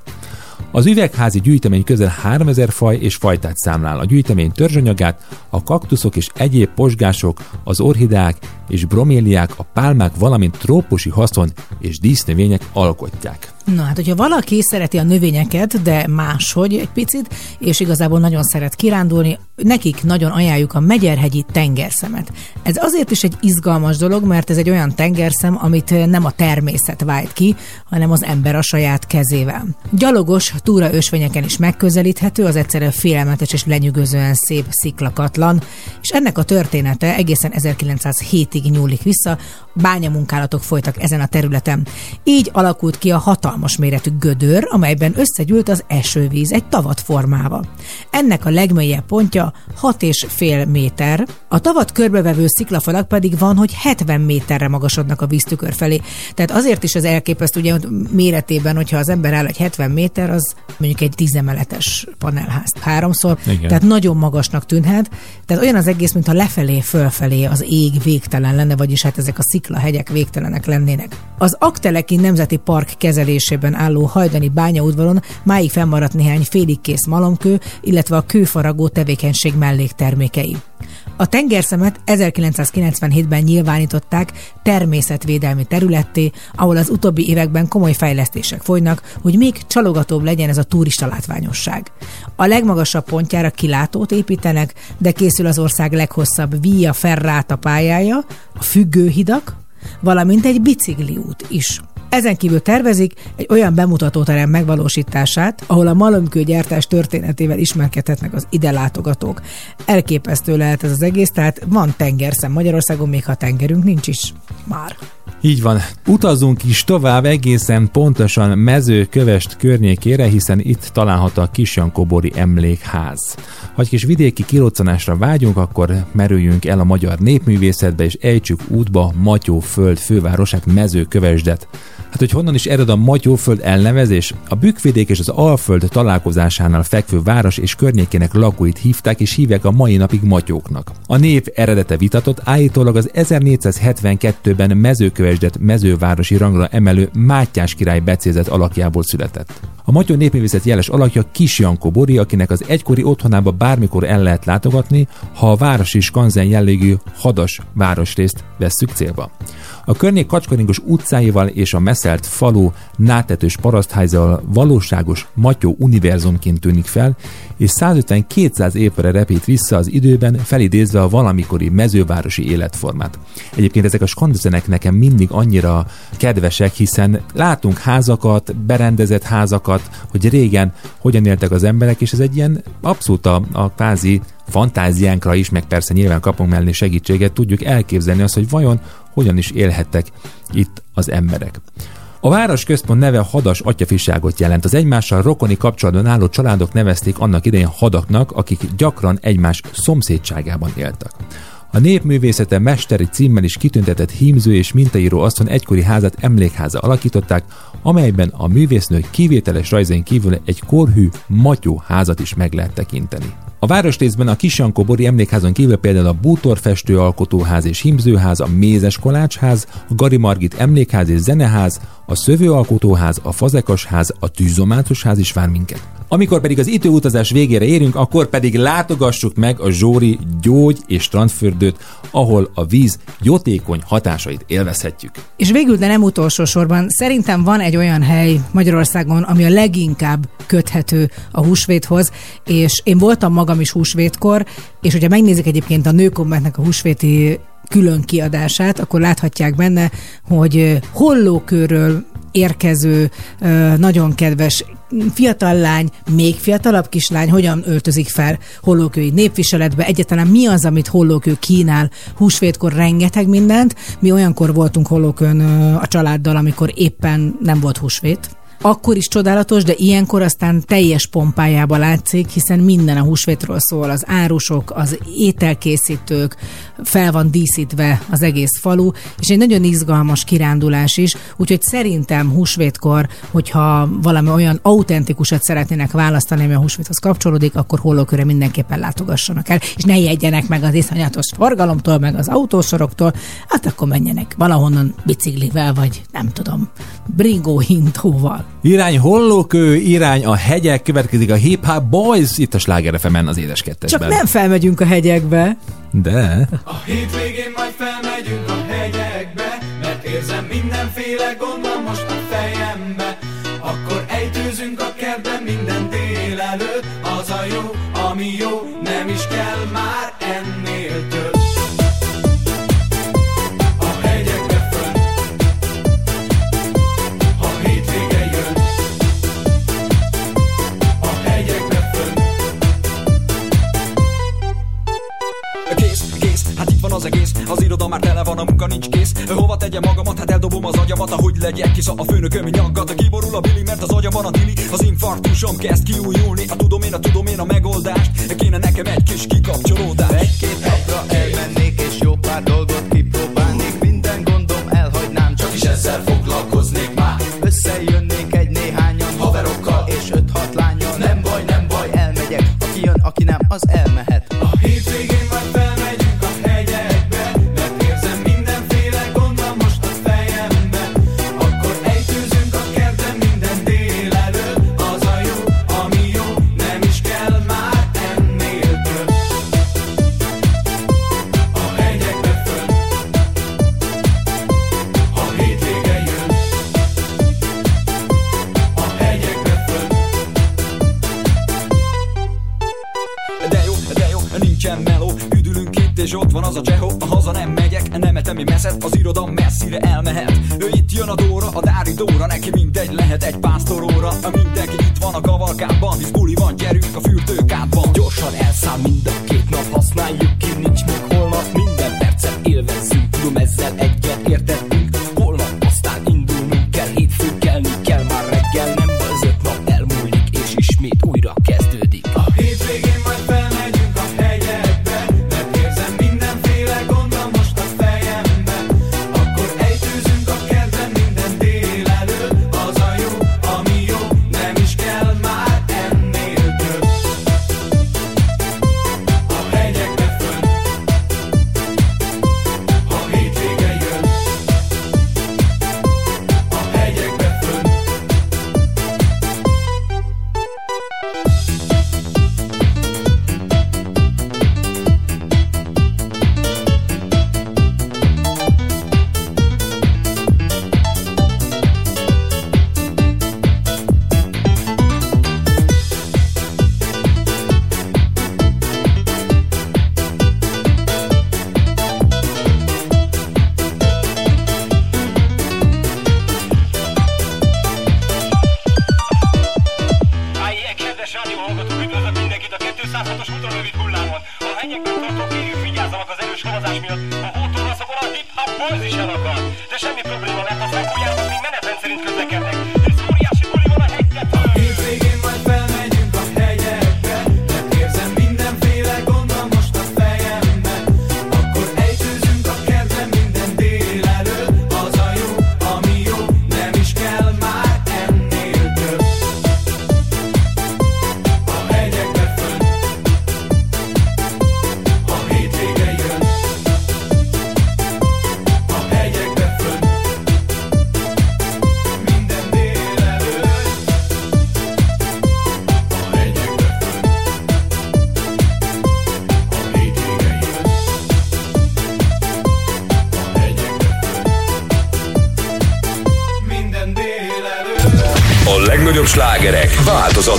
Az üvegházi gyűjtemény közel 3000 faj és fajtát számlál. A gyűjtemény törzsanyagát a kaktuszok és egyéb posgások, az orhideák és broméliák, a pálmák, valamint trópusi haszon és dísznövények alkotják. Na hát, hogyha valaki szereti a növényeket, de máshogy egy picit, és igazából nagyon szeret kirándulni, nekik nagyon ajánljuk a Megyerhegyi tengerszemet. Ez azért is egy izgalmas dolog, mert ez egy olyan tengerszem, amit nem a természet vájt ki, hanem az ember a saját kezével. Gyalogos túra ösvényeken is megközelíthető, az egyszerűen félelmetes és lenyűgözően szép sziklakatlan, és ennek a története egészen 1907-ig nyúlik vissza, bányamunkálatok folytak ezen a területen. Így alakult ki a hatalmas méretű gödör, amelyben összegyűlt az esővíz egy tavat formával. Ennek a legmélyebb pontja 6,5 méter, a tavat körbevevő sziklafalak pedig van, hogy 70 méterre magasodnak a víztükör felé. Tehát azért is az elképesztő, ugye méretében, hogyha az ember áll egy 70 méter, az mondjuk egy tízemeletes panelház háromszor, Igen. tehát nagyon magasnak tűnhet. Tehát olyan az egész, mintha lefelé, fölfelé az ég végtelen lenne, vagyis hát ezek a sziklahegyek végtelenek lennének. Az Akteleki Nemzeti Park kezelésében álló hajdani bányaudvaron máig fennmaradt néhány félig kész malomkő, illetve a kőfaragó tevékenység melléktermékei. A tengerszemet 1997-ben nyilvánították természetvédelmi területté, ahol az utóbbi években komoly fejlesztések folynak, hogy még csalogatóbb legyen ez a turista látványosság. A legmagasabb pontjára kilátót építenek, de készül az ország leghosszabb Via Ferrata pályája, a függőhidak, valamint egy bicikliút is. Ezen kívül tervezik egy olyan bemutatóterem megvalósítását, ahol a malomkőgyártás történetével ismerkedhetnek az ide látogatók. Elképesztő lehet ez az egész, tehát van tengerszem Magyarországon, még ha tengerünk nincs is. Már. Így van. Utazzunk is tovább egészen pontosan mezőkövest környékére, hiszen itt található a Kisjankobori emlékház. Ha egy kis vidéki kiloccanásra vágyunk, akkor merüljünk el a magyar népművészetbe, és ejtsük útba Matyóföld fővárosát, mezőkövesdet. Hát, hogy honnan is ered a Matyóföld elnevezés? A Bükkvidék és az Alföld találkozásánál fekvő város és környékének lakóit hívták és hívják a mai napig Matyóknak. A név eredete vitatott, állítólag az 1472-ben mezőkövesdet mezővárosi rangra emelő Mátyás király becézett alakjából született. A Matyó népművészet jeles alakja Kis Jankó Bori, akinek az egykori otthonába bármikor el lehet látogatni, ha a városi skanzen jellegű hadas városrészt vesszük célba. A környék kacskaringos utcáival és a meszelt falu nátetős parasztházzal valóságos Matyó univerzumként tűnik fel, és 150-200 évre repít vissza az időben, felidézve a valamikori mezővárosi életformát. Egyébként ezek a skanzenek nekem mindig annyira kedvesek, hiszen látunk házakat, berendezett házakat, hogy régen hogyan éltek az emberek, és ez egy ilyen abszolút a, a kvázi fantáziánkra is, meg persze nyilván kapunk mellé segítséget, tudjuk elképzelni azt, hogy vajon hogyan is élhettek itt az emberek. A város központ neve hadas atyafiságot jelent. Az egymással rokoni kapcsolatban álló családok nevezték annak idején hadaknak, akik gyakran egymás szomszédságában éltek. A népművészete mesteri címmel is kitüntetett hímző és mintaíró asszony egykori házat emlékháza alakították, amelyben a művésznő kivételes rajzain kívül egy korhű matyó házat is meg lehet tekinteni. A városrészben a Kisankó-bori emlékházon kívül például a Bútor festő alkotóház és himzőház, a Mézes Kolácsház, a Gari Margit emlékház és zeneház, a Szövőalkotóház, a Fazekasház, a Tűzomátos ház is vár minket. Amikor pedig az időutazás végére érünk, akkor pedig látogassuk meg a Zsóri gyógy- és strandfürdőt, ahol a víz jótékony hatásait élvezhetjük. És végül, de nem utolsó sorban, szerintem van egy olyan hely Magyarországon, ami a leginkább köthető a húsvéthoz, és én voltam magam is húsvétkor, és hogyha megnézik egyébként a nőkommentnek a húsvéti külön kiadását, akkor láthatják benne, hogy hollókőről érkező, nagyon kedves fiatal lány, még fiatalabb kislány hogyan öltözik fel hollókői népviseletbe, egyáltalán mi az, amit hollókő kínál? Húsvétkor rengeteg mindent. Mi olyankor voltunk hollókön a családdal, amikor éppen nem volt húsvét, akkor is csodálatos, de ilyenkor aztán teljes pompájába látszik, hiszen minden a húsvétről szól, az árusok, az ételkészítők, fel van díszítve az egész falu, és egy nagyon izgalmas kirándulás is, úgyhogy szerintem húsvétkor, hogyha valami olyan autentikusat szeretnének választani, ami a húsvéthoz kapcsolódik, akkor hollóköre mindenképpen látogassanak el, és ne jegyenek meg az iszonyatos forgalomtól, meg az autósoroktól, hát akkor menjenek valahonnan biciklivel, vagy nem tudom, bringó hintóval. Irány hollókő, irány a hegyek, következik a Hip Hop Boys, itt a Sláger az édes kettesben. Csak nem felmegyünk a hegyekbe. De... A hétvégén majd felmegyünk a hegyekbe Mert érzem mindenféle gond van most a fejembe. Akkor ejtőzünk a kertben minden délelőtt Az a jó, ami jó, van az egész. Az iroda már tele van, a munka nincs kész. Hova tegyem magamat, hát eldobom az agyamat Ahogy legyek, kis a főnököm nyaggat. Kiborul a bili, mert az agyamban a tili Az infarktusom kezd kiújulni. A tudom én, a tudom én a megoldást. Kéne nekem egy kis kikapcsolódás. Egy-két napra elmennék és jó pár dolgot kipróbálnék. Minden gondom elhagynám, csak is ezzel foglalkoznék már. Összejönnék egy néhányan haverokkal és öt-hat lányal Nem baj, nem baj, elmegyek. Aki jön, aki nem, az elmehet. A hétvégén és ott van az a csehó A haza nem megyek, nem etemi meszet Az iroda messzire elmehet. Ő itt jön a Dóra, a Dári Dóra Neki mindegy, lehet egy pásztoróra. Mindenki itt van a kavalkában Hisz buli van, gyerünk a fürdőkádban. Gyorsan elszáll mind a két nap Használjuk ki, nincs még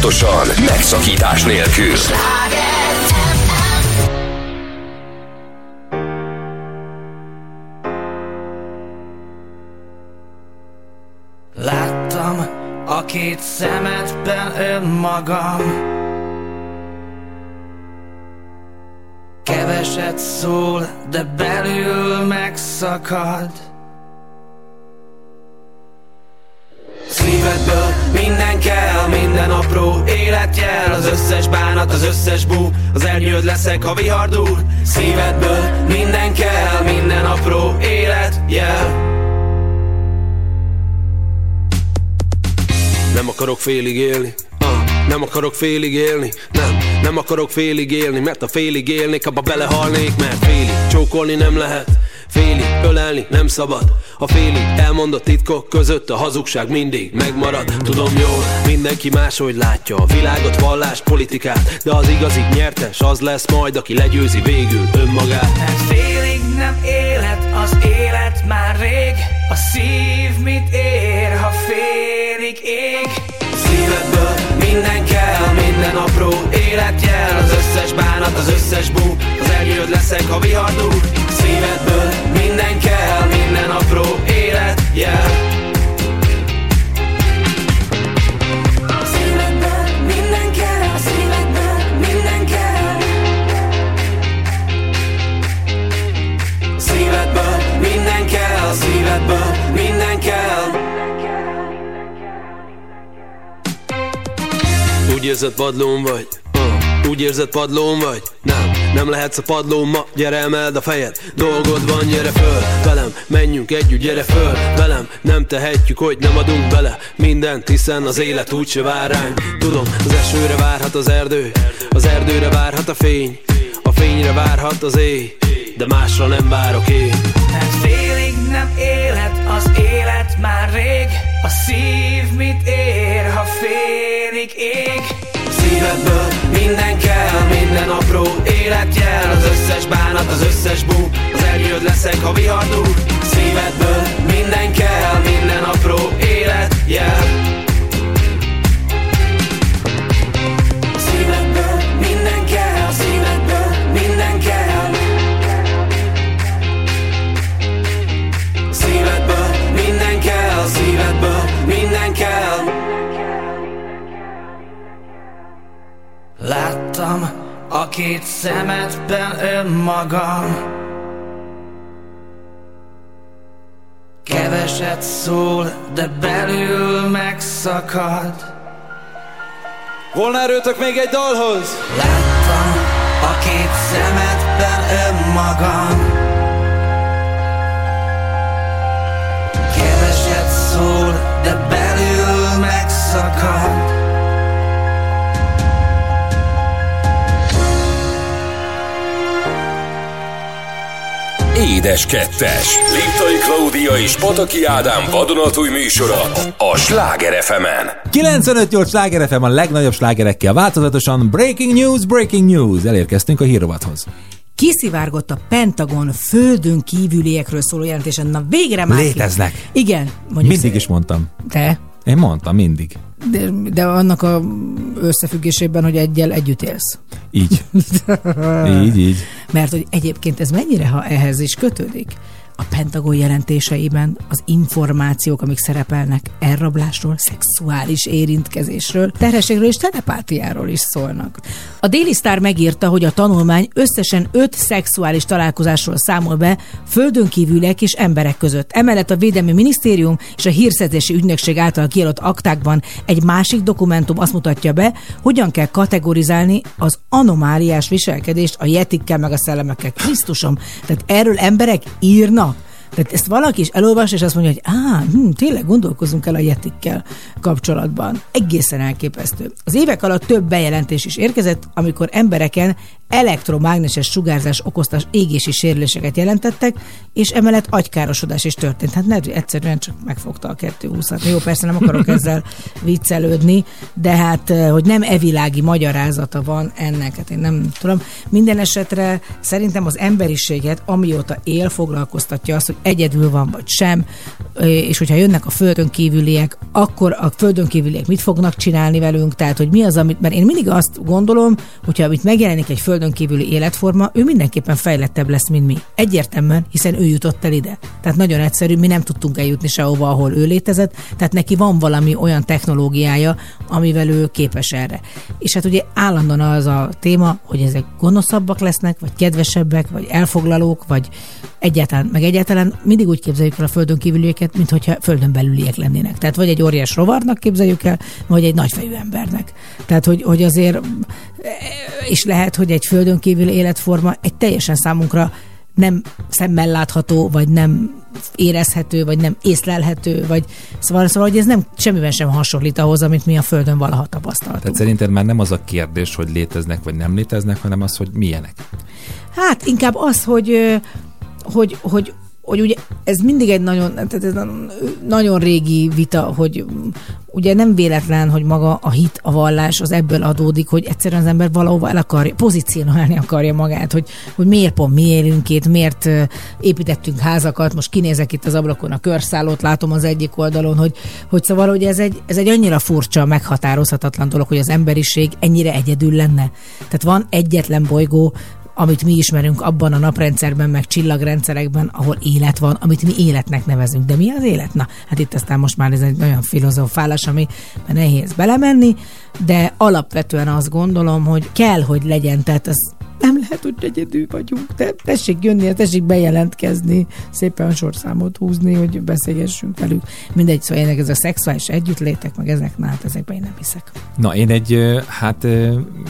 változatosan, megszakítás nélkül. Minden kell, minden apró életjel Nem akarok félig élni ah, Nem akarok félig élni Nem, nem akarok félig élni Mert ha félig élnék, abba belehalnék Mert félig csókolni nem lehet Félig ölelni nem szabad. A félig elmondott titkok között A hazugság mindig megmarad. Tudom jól, mindenki máshogy látja A világot, vallást, politikát De az igazi nyertes az lesz majd Aki legyőzi végül önmagát. Hát félig nem élet, az élet már rég. A szív mit ér, ha félig ég? Szívedből minden kell, minden apró életjel. Az összes bánat, az összes bú Az eljöd leszek, ha vihar dúl Szívedből minden kell, minden apró életjel Szívedből minden kell, Úgy érzed padlón vagy Úgy érzed padlón vagy? Nem, nem lehetsz a padlón ma. Gyere emeld a fejed. Dolgod van, gyere föl Velem, menjünk együtt, gyere föl Velem, nem tehetjük, hogy nem adunk bele Mindent, hiszen az élet úgyse vár ránk. Tudom, az esőre várhat az erdő. Az erdőre várhat a fény. A fényre várhat az éj De másra nem várok én. Mert félig nem élet, az élet már rég. A szív mit ér, ha félig ég Szívedből minden kell, minden apró életjel. Az összes bánat, az összes bú Az eljöd leszek, ha vihar Szívedből minden kell, minden apró életjel Láttam a két szemedben önmagam. Keveset szól, de belül megszakad. Volna erőtök még egy dalhoz? Láttam a két szemedben önmagam Édes kettes. Liptai Klaudia és Pataki Ádám vadonatúj műsora a Sláger fm 95-8 Sláger FM a legnagyobb slágerekkel változatosan Breaking News, Breaking News. Elérkeztünk a hírovathoz. Kiszivárgott a Pentagon földön kívüliekről szóló jelentésen. Na végre már ki- Léteznek. Igen. Mondjuk Mindig is mondtam. Te? Én mondtam, mindig. De, de annak a összefüggésében, hogy egyel együtt élsz. Így. így, így. Mert hogy egyébként ez mennyire, ha ehhez is kötődik? A Pentagon jelentéseiben az információk, amik szerepelnek elrablásról, szexuális érintkezésről, terhességről és telepátiáról is szólnak. A Daily Star megírta, hogy a tanulmány összesen öt szexuális találkozásról számol be földön kívüliek és emberek között. Emellett a Védelmi Minisztérium és a Hírszerzési Ügynökség által kiadott aktákban egy másik dokumentum azt mutatja be, hogyan kell kategorizálni az anomáliás viselkedést a jetikkel meg a szellemekkel. Krisztusom, tehát erről emberek írnak. Tehát ezt valaki is elolvas, és azt mondja, hogy á, hm, tényleg gondolkozunk el a jetikkel kapcsolatban. Egészen elképesztő. Az évek alatt több bejelentés is érkezett, amikor embereken elektromágneses sugárzás okozta égési sérüléseket jelentettek, és emellett agykárosodás is történt. Hát ne, egyszerűen csak megfogta a 220-at. Jó, persze nem akarok ezzel viccelődni, de hát, eh, hogy nem evilági magyarázata van ennek, hát én nem tudom. Minden esetre szerintem az emberiséget, amióta él, foglalkoztatja azt, hogy egyedül van vagy sem, eh, és hogyha jönnek a földön kívüliek, akkor a földön kívüliek mit fognak csinálni velünk, tehát hogy mi az, amit, mert én mindig azt gondolom, hogyha amit megjelenik egy földön kívüli életforma, ő mindenképpen fejlettebb lesz, mint mi. Egyértelműen, hiszen ő jutott el ide. Tehát nagyon egyszerű, mi nem tudtunk eljutni sehova, ahol ő létezett, tehát neki van valami olyan technológiája, amivel ő képes erre. És hát ugye állandóan az a téma, hogy ezek gonoszabbak lesznek, vagy kedvesebbek, vagy elfoglalók, vagy egyáltalán, meg egyáltalán mindig úgy képzeljük el a földön kívülieket, mint hogyha földön belüliek lennének. Tehát vagy egy óriás rovarnak képzeljük el, vagy egy nagyfejű embernek. Tehát, hogy, hogy azért, és lehet, hogy egy földön kívüli életforma egy teljesen számunkra nem szemmel látható, vagy nem érezhető, vagy nem észlelhető, vagy szóval, szóval hogy ez nem semmiben sem hasonlít ahhoz, amit mi a Földön valaha tapasztaltunk. Tehát szerinted már nem az a kérdés, hogy léteznek vagy nem léteznek, hanem az, hogy milyenek. Hát inkább az, hogy, hogy, hogy, hogy ugye ez mindig egy nagyon, tehát ez nagyon- régi vita, hogy mm, ugye nem véletlen, hogy maga a hit, a vallás az ebből adódik, hogy egyszerűen az ember valahova el akarja, pozícionálni akarja magát, hogy, hogy miért pont mi élünk itt, miért építettünk házakat, most kinézek itt az ablakon a körszállót, látom az egyik oldalon, hogy, hogy szóval, hogy ez egy, ez egy annyira furcsa, meghatározhatatlan dolog, hogy az emberiség ennyire egyedül lenne. Tehát van egyetlen bolygó, amit mi ismerünk abban a naprendszerben, meg csillagrendszerekben, ahol élet van, amit mi életnek nevezünk. De mi az élet? Na, hát itt aztán most már ez egy olyan filozofálás, ami nehéz belemenni, de alapvetően azt gondolom, hogy kell, hogy legyen, tehát az nem lehet, hogy egyedül vagyunk, de tessék jönni, tessék bejelentkezni, szépen sorszámot húzni, hogy beszélgessünk velük. Mindegy, szóval ennek ez a szexuális együttlétek, meg ezek, na hát ezekben én nem hiszek. Na, én egy, hát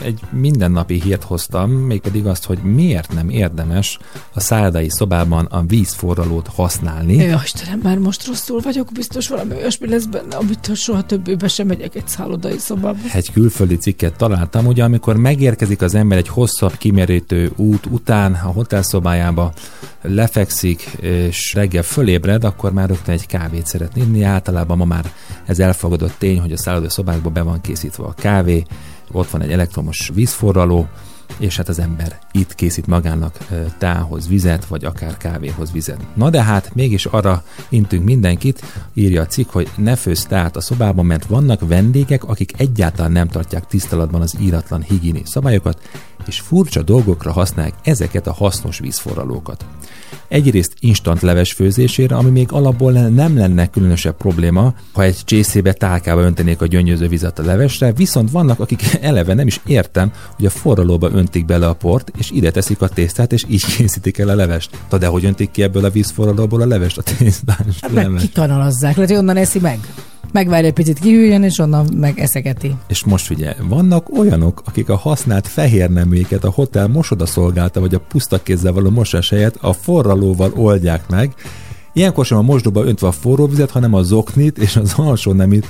egy mindennapi hírt hoztam, mégpedig azt, hogy miért nem érdemes a szállodai szobában a vízforralót használni. Ja, Istenem, már most rosszul vagyok, biztos valami olyasmi lesz benne, amitől soha többé sem megyek egy szállodai szobába. Egy külföldi cikket találtam, ugye amikor megérkezik az ember egy hosszabb kimerítő út után a hotelszobájába, lefekszik, és reggel fölébred, akkor már rögtön egy kávét szeretne inni. Általában ma már ez elfogadott tény, hogy a szállodai szobákban be van készítve a kávé, ott van egy elektromos vízforraló, és hát az ember itt készít magának tához vizet, vagy akár kávéhoz vizet. Na de hát mégis arra intünk mindenkit, írja a cikk, hogy ne főzz tát a szobában, mert vannak vendégek, akik egyáltalán nem tartják tiszteletben az íratlan higiéni szabályokat, és furcsa dolgokra használják ezeket a hasznos vízforralókat. Egyrészt instant leves főzésére, ami még alapból nem lenne különösebb probléma, ha egy csészébe tálkába öntenék a gyöngyöző vizet a levesre, viszont vannak, akik eleve nem is értem, hogy a forralóba öntik bele a port, és ide teszik a tésztát, és így készítik el a levest. Na de hogy öntik ki ebből a vízforralóból a levest, a tésztás Hát meg kikanalazzák, lehet, hogy onnan eszi meg. Megvárja, egy picit kihűljön, és onnan meg eszegeti. És most figyelj, vannak olyanok, akik a használt fehér neműket a hotel mosodaszolgálta, vagy a puszta kézzel való mosás helyett a forralóval oldják meg. Ilyenkor sem a mosdóba öntve a forró vizet, hanem a zoknit és az alsó nemit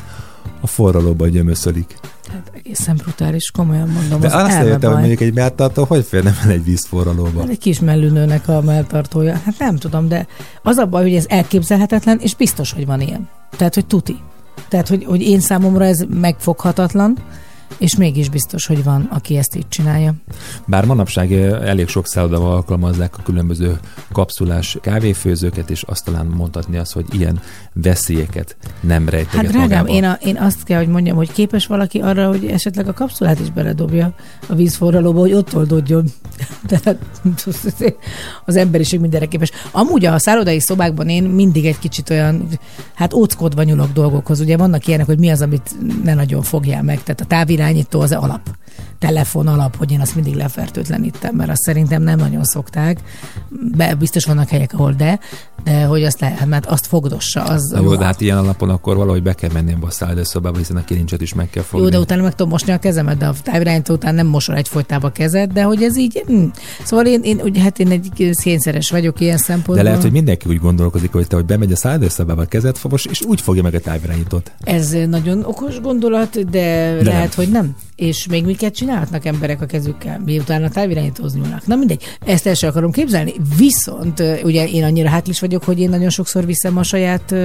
a forralóba gyömöszölik. Hát egészen brutális, komolyan mondom. De az azt értem, hogy mondjuk egy melltartó hogy férne el egy vízforralóba? Hát egy kis mellőnőnek a melltartója. Hát nem tudom, de az a baj, hogy ez elképzelhetetlen, és biztos, hogy van ilyen. Tehát, hogy tuti. Tehát, hogy, hogy én számomra ez megfoghatatlan, és mégis biztos, hogy van, aki ezt így csinálja. Bár manapság elég sok szállodával alkalmazzák a különböző kapszulás kávéfőzőket, és azt talán mondhatni azt, hogy ilyen veszélyeket nem rejteget Hát drágám, magában. én, a, én azt kell, hogy mondjam, hogy képes valaki arra, hogy esetleg a kapszulát is beledobja a vízforralóba, hogy ott oldódjon. Tehát az emberiség mindenre képes. Amúgy a szállodai szobákban én mindig egy kicsit olyan, hát óckodva nyúlok dolgokhoz. Ugye vannak ilyenek, hogy mi az, amit ne nagyon fogjál meg. Tehát a távirányító az alap telefon alap, hogy én azt mindig lefertőtlenítem, mert azt szerintem nem nagyon szokták. Be, biztos vannak helyek, ahol de, de hogy azt lehet, mert azt fogdossa. Az, Na jó, de hát ilyen alapon akkor valahogy be kell menni a szállodaszobába, hiszen a kilincset is meg kell fogni. Jó, de utána meg tudom mosni a kezemet, de a távirányító után nem mosol egyfolytában a kezed, de hogy ez így, hm. szóval én, én, ugye, hát én egy szénszeres vagyok ilyen szempontból. De lehet, hogy mindenki úgy gondolkozik, hogy te, hogy bemegy a szállodaszobába a kezed fogos, és úgy fogja meg a távirányítót. Ez nagyon okos gondolat, de, de nem. lehet, hogy nem. És még miket csinálhatnak emberek a kezükkel, miután a távirányítóhoz nyúlnak. Na mindegy, ezt el sem akarom képzelni. Viszont ugye én annyira hátlis vagyok, hogy én nagyon sokszor viszem a saját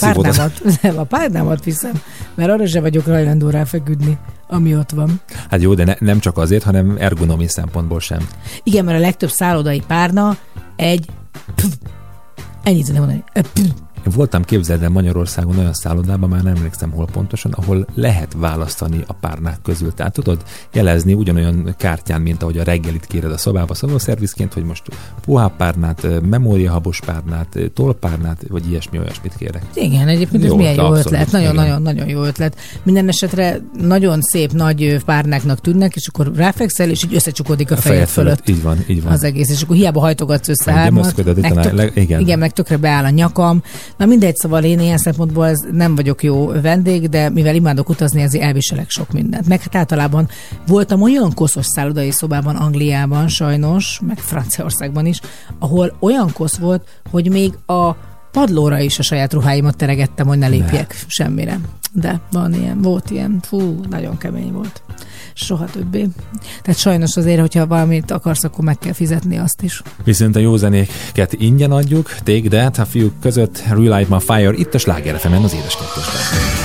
párnámat. Nem, a párnámat viszem, mert arra sem vagyok hajlandó ráfeküdni, ami ott van. Hát jó, de ne, nem csak azért, hanem ergonomi szempontból sem. Igen, mert a legtöbb szállodai párna egy pff, ennyit tudom mondani. Pff. Én voltam képzeld el Magyarországon olyan szállodában, már nem emlékszem hol pontosan, ahol lehet választani a párnák közül. Tehát tudod jelezni ugyanolyan kártyán, mint ahogy a reggelit kéred a szobába szalószervizként, hogy most puhább párnát, memóriahabos párnát, tollpárnát, vagy ilyesmi olyasmit kérek. Igen, egyébként ez milyen jó abszolút, ötlet. Nagyon-nagyon-nagyon jó ötlet. Minden esetre nagyon szép nagy párnáknak tűnnek, és akkor ráfekszel, és így összecsukodik a, A fejed fölött. Így van, így van. Az egész, és akkor hiába hajtogatsz össze hármat. meg tök- igen. igen, meg tökre beáll a nyakam. Na mindegy, szóval én ilyen szempontból nem vagyok jó vendég, de mivel imádok utazni, ezért elviselek sok mindent. Meg hát általában voltam olyan koszos szállodai szobában Angliában sajnos, meg Franciaországban is, ahol olyan kosz volt, hogy még a padlóra is a saját ruháimat teregettem, hogy ne lépjek semmire. De van ilyen, volt ilyen, fú, nagyon kemény volt. Soha többé. Tehát sajnos azért, hogyha valamit akarsz, akkor meg kell fizetni azt is. Viszont a jó zenéket ingyen adjuk, Take That, a fiúk között Relight My Fire, itt a Sláger az édes kettősben.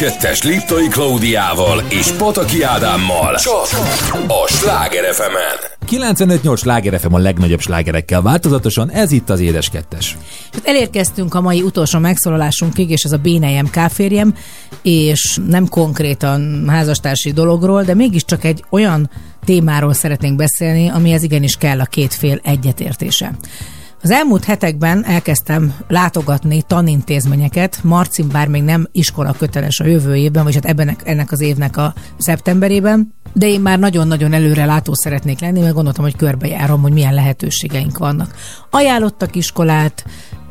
2-es Liptai Klaudiával és Pataki Ádámmal. Csak a Sláger fm 95-8 Sláger FM a legnagyobb slágerekkel változatosan, ez itt az Édes Kettes. Hát elérkeztünk a mai utolsó megszólalásunkig, és ez a bénejem káférjem, és nem konkrétan házastársi dologról, de mégiscsak egy olyan témáról szeretnénk beszélni, amihez igenis kell a két fél egyetértése. Az elmúlt hetekben elkezdtem látogatni tanintézményeket. Marcin bár még nem iskola köteles a jövő évben, vagy hát ebben ennek az évnek a szeptemberében, de én már nagyon-nagyon előre látó szeretnék lenni, mert gondoltam, hogy körbejárom, hogy milyen lehetőségeink vannak. Ajánlottak iskolát,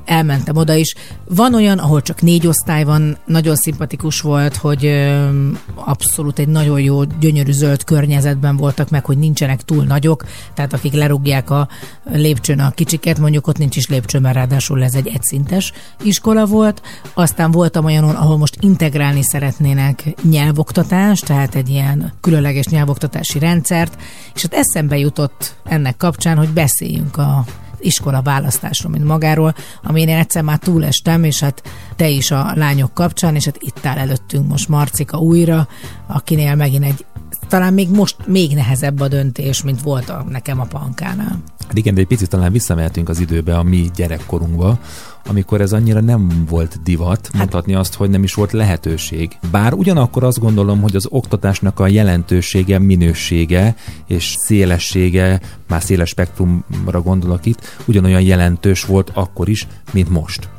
elmentem oda is. Van olyan, ahol csak négy osztály van, nagyon szimpatikus volt, hogy abszolút egy nagyon jó, gyönyörű zöld környezetben voltak meg, hogy nincsenek túl nagyok, tehát akik lerúgják a lépcsőn a kicsiket, mondjuk ott nincs is lépcső, mert ráadásul ez egy egyszintes iskola volt. Aztán voltam olyanon, ahol most integrálni szeretnének nyelvoktatást, tehát egy ilyen különleges nyelvoktatási rendszert, és hát eszembe jutott ennek kapcsán, hogy beszéljünk a iskola választásról, mint magáról, amin én egyszer már túlestem, és hát te is a lányok kapcsán, és hát itt áll előttünk most Marcika újra, akinél megint egy talán még most még nehezebb a döntés, mint volt a, nekem a pankánál. Hát igen, de egy picit talán visszamehetünk az időbe, a mi gyerekkorunkba, amikor ez annyira nem volt divat, mondhatni azt, hogy nem is volt lehetőség. Bár ugyanakkor azt gondolom, hogy az oktatásnak a jelentősége, minősége és szélessége, már széles spektrumra gondolok itt, ugyanolyan jelentős volt akkor is, mint most.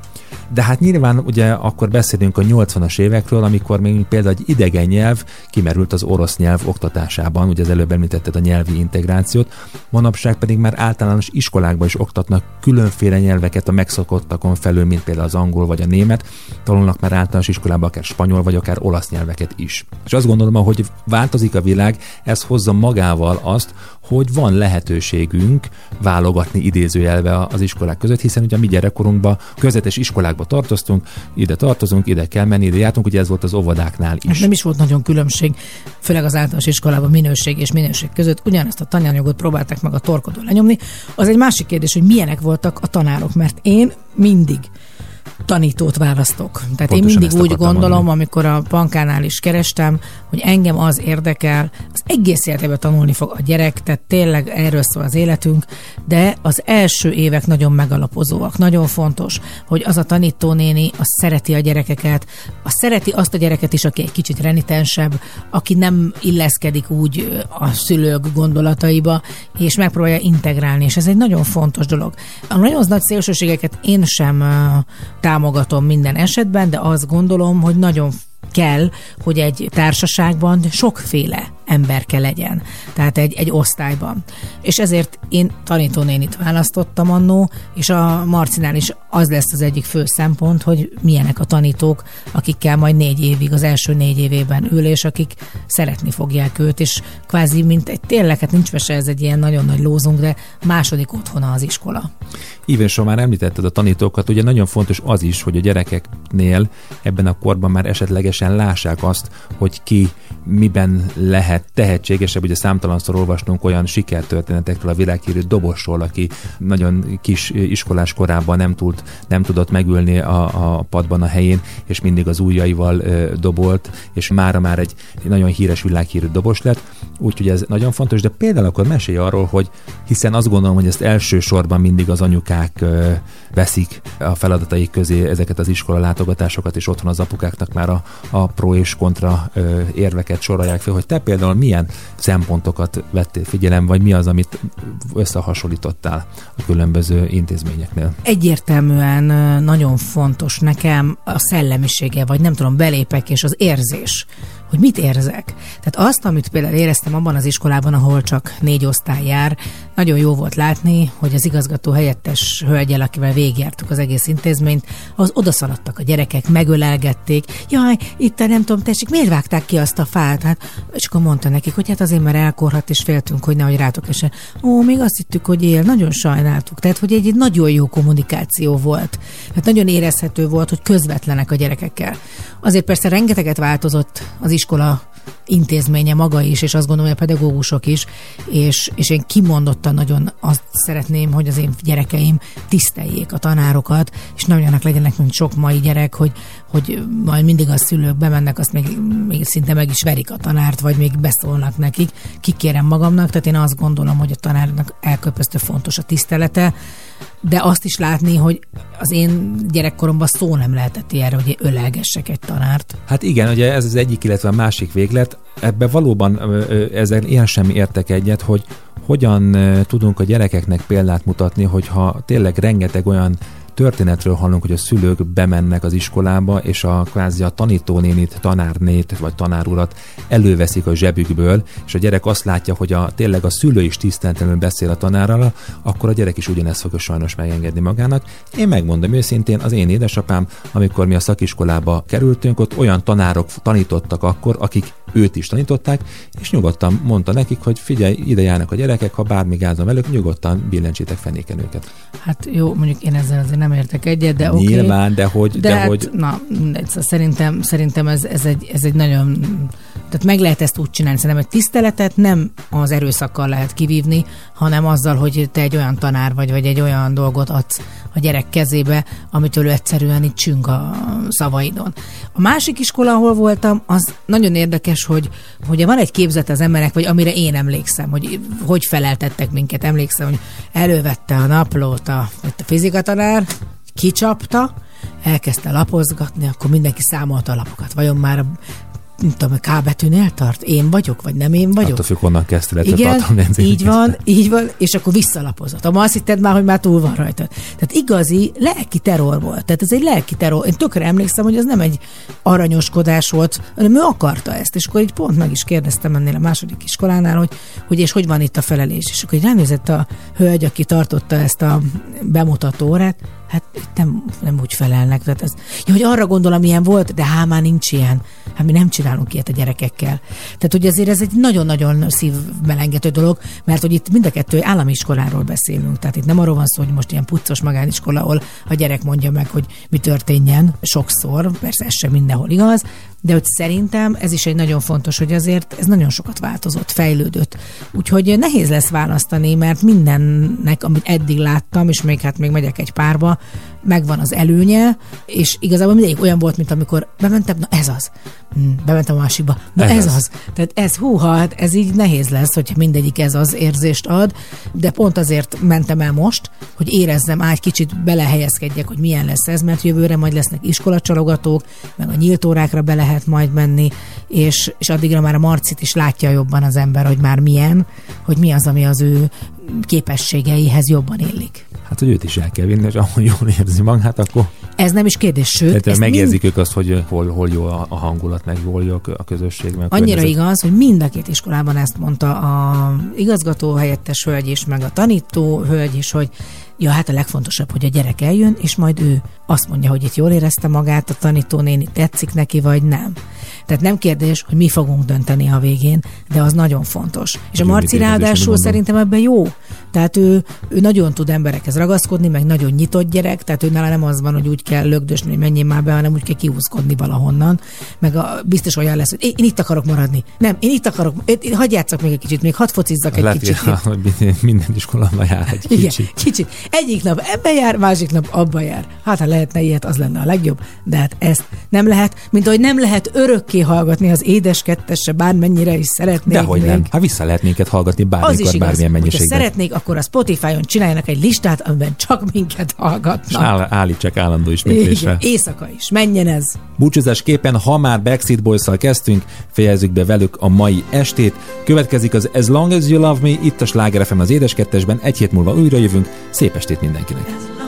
De hát nyilván ugye akkor beszélünk a 80-as évekről, amikor még például egy idegen nyelv kimerült az orosz nyelv oktatásában, ugye az előbb említetted a nyelvi integrációt, manapság pedig már általános iskolákban is oktatnak különféle nyelveket a megszokottakon felül, mint például az angol vagy a német, tanulnak már általános iskolában akár spanyol vagy akár olasz nyelveket is. És azt gondolom, hogy változik a világ, ez hozza magával azt, hogy van lehetőségünk válogatni idézőjelve az iskolák között, hiszen ugye mi gyerekkorunkban közvetes iskolákba tartoztunk, ide tartozunk, ide kell menni, ide jártunk, ugye ez volt az óvodáknál is. Hát nem is volt nagyon különbség, főleg az általános iskolában minőség és minőség között. Ugyanezt a tananyagot próbálták meg a torkodon lenyomni. Az egy másik kérdés, hogy milyenek voltak a tanárok, mert én mindig tanítót választok. Tehát Pontosan én mindig úgy gondolom, mondani. amikor a bankánál is kerestem, hogy engem az érdekel, az egész életében tanulni fog a gyerek, tehát tényleg erről szól az életünk, de az első évek nagyon megalapozóak. Nagyon fontos, hogy az a tanítónéni, az szereti a gyerekeket, az szereti azt a gyereket is, aki egy kicsit renitensebb, aki nem illeszkedik úgy a szülők gondolataiba, és megpróbálja integrálni, és ez egy nagyon fontos dolog. A nagyon nagy szélsőségeket én sem támogatom minden esetben, de azt gondolom, hogy nagyon kell, hogy egy társaságban sokféle emberke legyen, tehát egy, egy osztályban. És ezért én tanítónénit választottam annó, és a Marcinál is az lesz az egyik fő szempont, hogy milyenek a tanítók, akikkel majd négy évig, az első négy évében ül, és akik szeretni fogják őt, és kvázi, mint egy tényleg, hát nincs mese, ez egy ilyen nagyon nagy lózunk, de második otthona az iskola. Íven már említetted a tanítókat, ugye nagyon fontos az is, hogy a gyerekeknél ebben a korban már esetlegesen lássák azt, hogy ki miben lehet tehetségesebb. Ugye számtalanszor olvastunk olyan sikertörténetekről a világhírű dobosról, aki nagyon kis iskolás korában nem, tud, nem tudott megülni a, a padban a helyén, és mindig az ujjaival ö, dobolt, és mára már egy nagyon híres világhírű dobos lett. Úgyhogy ez nagyon fontos, de például akkor mesélj arról, hogy hiszen azt gondolom, hogy ezt elsősorban mindig az anyukák veszik a feladataik közé ezeket az iskola látogatásokat, és otthon az apukáknak már a, a pro és kontra érveket sorolják fel, hogy te például milyen szempontokat vettél figyelem, vagy mi az, amit összehasonlítottál a különböző intézményeknél? Egyértelműen nagyon fontos nekem a szellemisége, vagy nem tudom, belépek, és az érzés hogy mit érzek. Tehát azt, amit például éreztem abban az iskolában, ahol csak négy osztály jár, nagyon jó volt látni, hogy az igazgató helyettes hölgyel, akivel végigjártuk az egész intézményt, az odaszaladtak a gyerekek, megölelgették. Jaj, itt nem tudom, tessék, miért vágták ki azt a fát? Hát, és akkor mondta nekik, hogy hát azért, mert elkorhat, és féltünk, hogy nehogy rátok esen. Ó, még azt hittük, hogy él, nagyon sajnáltuk. Tehát, hogy egy, egy nagyon jó kommunikáció volt. Hát nagyon érezhető volt, hogy közvetlenek a gyerekekkel. Azért persze rengeteget változott az iskola intézménye maga is, és azt gondolom, hogy a pedagógusok is, és, és én kimondottan nagyon azt szeretném, hogy az én gyerekeim tiszteljék a tanárokat, és ne olyanak legyenek, mint sok mai gyerek, hogy, hogy majd mindig a szülők bemennek, azt még, még szinte meg is verik a tanárt, vagy még beszólnak nekik. Kikérem magamnak, tehát én azt gondolom, hogy a tanárnak elköpöztő fontos a tisztelete, de azt is látni, hogy az én gyerekkoromban szó nem lehetett erre, hogy ölelgessek egy tanárt. Hát igen, ugye ez az egyik, illetve a másik véglet. Ebben valóban ezzel ilyen sem értek egyet, hogy hogyan tudunk a gyerekeknek példát mutatni, hogyha tényleg rengeteg olyan történetről hallunk, hogy a szülők bemennek az iskolába, és a kvázi a tanítónénit, tanárnét vagy tanárurat előveszik a zsebükből, és a gyerek azt látja, hogy a, tényleg a szülő is tiszteletlenül beszél a tanárral, akkor a gyerek is ugyanezt fogja sajnos megengedni magának. Én megmondom őszintén, az én édesapám, amikor mi a szakiskolába kerültünk, ott olyan tanárok tanítottak akkor, akik őt is tanították, és nyugodtan mondta nekik, hogy figyelj, ide járnak a gyerekek, ha bármi gázom velük, nyugodtan billentsétek fenéken őket. Hát jó, mondjuk én ezzel azért nem értek egyet, de oké. Nyilván, de hogy... De, de hát, hogy na, szóval szerintem, szerintem ez, ez, egy, ez egy nagyon... Tehát meg lehet ezt úgy csinálni, szerintem egy tiszteletet nem az erőszakkal lehet kivívni, hanem azzal, hogy te egy olyan tanár vagy, vagy egy olyan dolgot adsz a gyerek kezébe, amitől ő egyszerűen itt csüng a szavaidon. A másik iskola, ahol voltam, az nagyon érdekes, hogy, hogy van egy képzet az emberek, vagy amire én emlékszem, hogy hogy feleltettek minket. Emlékszem, hogy elővette a naplót a, a fizikatanár, kicsapta, elkezdte lapozgatni, akkor mindenki számolta a lapokat. Vajon már a nem tudom, a K betűnél tart? Én vagyok, vagy nem én vagyok? attól függ, honnan kezdte, illetve Igen, így van, így van, és akkor visszalapozott. Ma azt hitted már, hogy már túl van rajta. Tehát igazi lelki terror volt. Tehát ez egy lelki terror. Én tökre emlékszem, hogy ez nem egy aranyoskodás volt, hanem ő akarta ezt. És akkor így pont meg is kérdeztem ennél a második iskolánál, hogy, hogy és hogy van itt a felelés. És akkor így ránézett a hölgy, aki tartotta ezt a bemutató órát, hát itt nem, nem úgy felelnek. Tehát ez, ja, hogy arra gondolom, ilyen volt, de hát már nincs ilyen. Hát mi nem csinálunk ilyet a gyerekekkel. Tehát, hogy azért ez egy nagyon-nagyon szívmelengető dolog, mert hogy itt mind a kettő állami iskoláról beszélünk. Tehát itt nem arról van szó, hogy most ilyen puccos magániskola, ahol a gyerek mondja meg, hogy mi történjen sokszor, persze ez sem mindenhol igaz, de hogy szerintem ez is egy nagyon fontos, hogy azért ez nagyon sokat változott, fejlődött. Úgyhogy nehéz lesz választani, mert mindennek, amit eddig láttam, és még hát még megyek egy párba, megvan az előnye, és igazából mindegyik olyan volt, mint amikor bementem, na ez az. Hm, bementem a másikba, na ez, Ez az. az. Tehát ez, húha, hát ez így nehéz lesz, hogyha mindegyik ez az érzést ad, de pont azért mentem el most, hogy érezzem, á, egy kicsit belehelyezkedjek, hogy milyen lesz ez, mert jövőre majd lesznek iskolacsalogatók, meg a nyílt órákra be lehet majd menni, és, és addigra már a Marcit is látja jobban az ember, hogy már milyen, hogy mi az, ami az ő képességeihez jobban illik. Hát, hogy őt is el kell vinni, és ahol jól érzi magát, akkor Ez nem is kérdés, sőt, tehát megérzik ők azt, hogy hol, hol jó a, hangulat, meg hol jó a kö- a közösség, meg a Annyira környezet. igaz, hogy mind a két iskolában ezt mondta a igazgató helyettes hölgy is, meg a tanító hölgy is, hogy ja, hát a legfontosabb, hogy a gyerek eljön, és majd ő azt mondja, hogy itt jól érezte magát, a tanítónéni tetszik neki, vagy nem. Tehát nem kérdés, hogy mi fogunk dönteni a végén, de az nagyon fontos. És a Marci ráadásul szerintem ebben jó. Tehát ő, ő nagyon tud emberekhez ragaszkodni, meg nagyon nyitott gyerek, tehát ő nála nem az van, hogy úgy kell lögdösni, hogy menjél már be, hanem úgy kell kiúszkodni valahonnan. Meg a, biztos olyan lesz, hogy én, én itt akarok maradni. Nem, én itt akarok, én, én, hadd játszak még egy kicsit, még hadd focizzak egy Lehet, kicsit. hogy minden- iskolában jár egy Igen, kicsit. kicsit. Egyik nap ebbe jár, másik nap abba jár. Hát, ha lehetne ilyet, az lenne a legjobb, de hát ezt nem lehet, mint ahogy nem lehet örökké hallgatni az édes kettesse, bármennyire is szeretnék. Dehogy még. nem. Hát vissza lehet minket hallgatni Az is bármikor, igaz. bármilyen mennyiségben. szeretnék, akkor a Spotify-on csináljanak egy listát, amiben csak minket hallgatnak. áll, állítsák állandó ismétlésre. Igen, éjszaka is. Menjen ez. Búcsúzásképpen, ha már Backseat boys kezdtünk, fejezzük be velük a mai estét. Következik az As Long As You Love Me, itt a Sláger FM az Édeskettesben, egy hét múlva újra jövünk. Szép estét mindenkinek!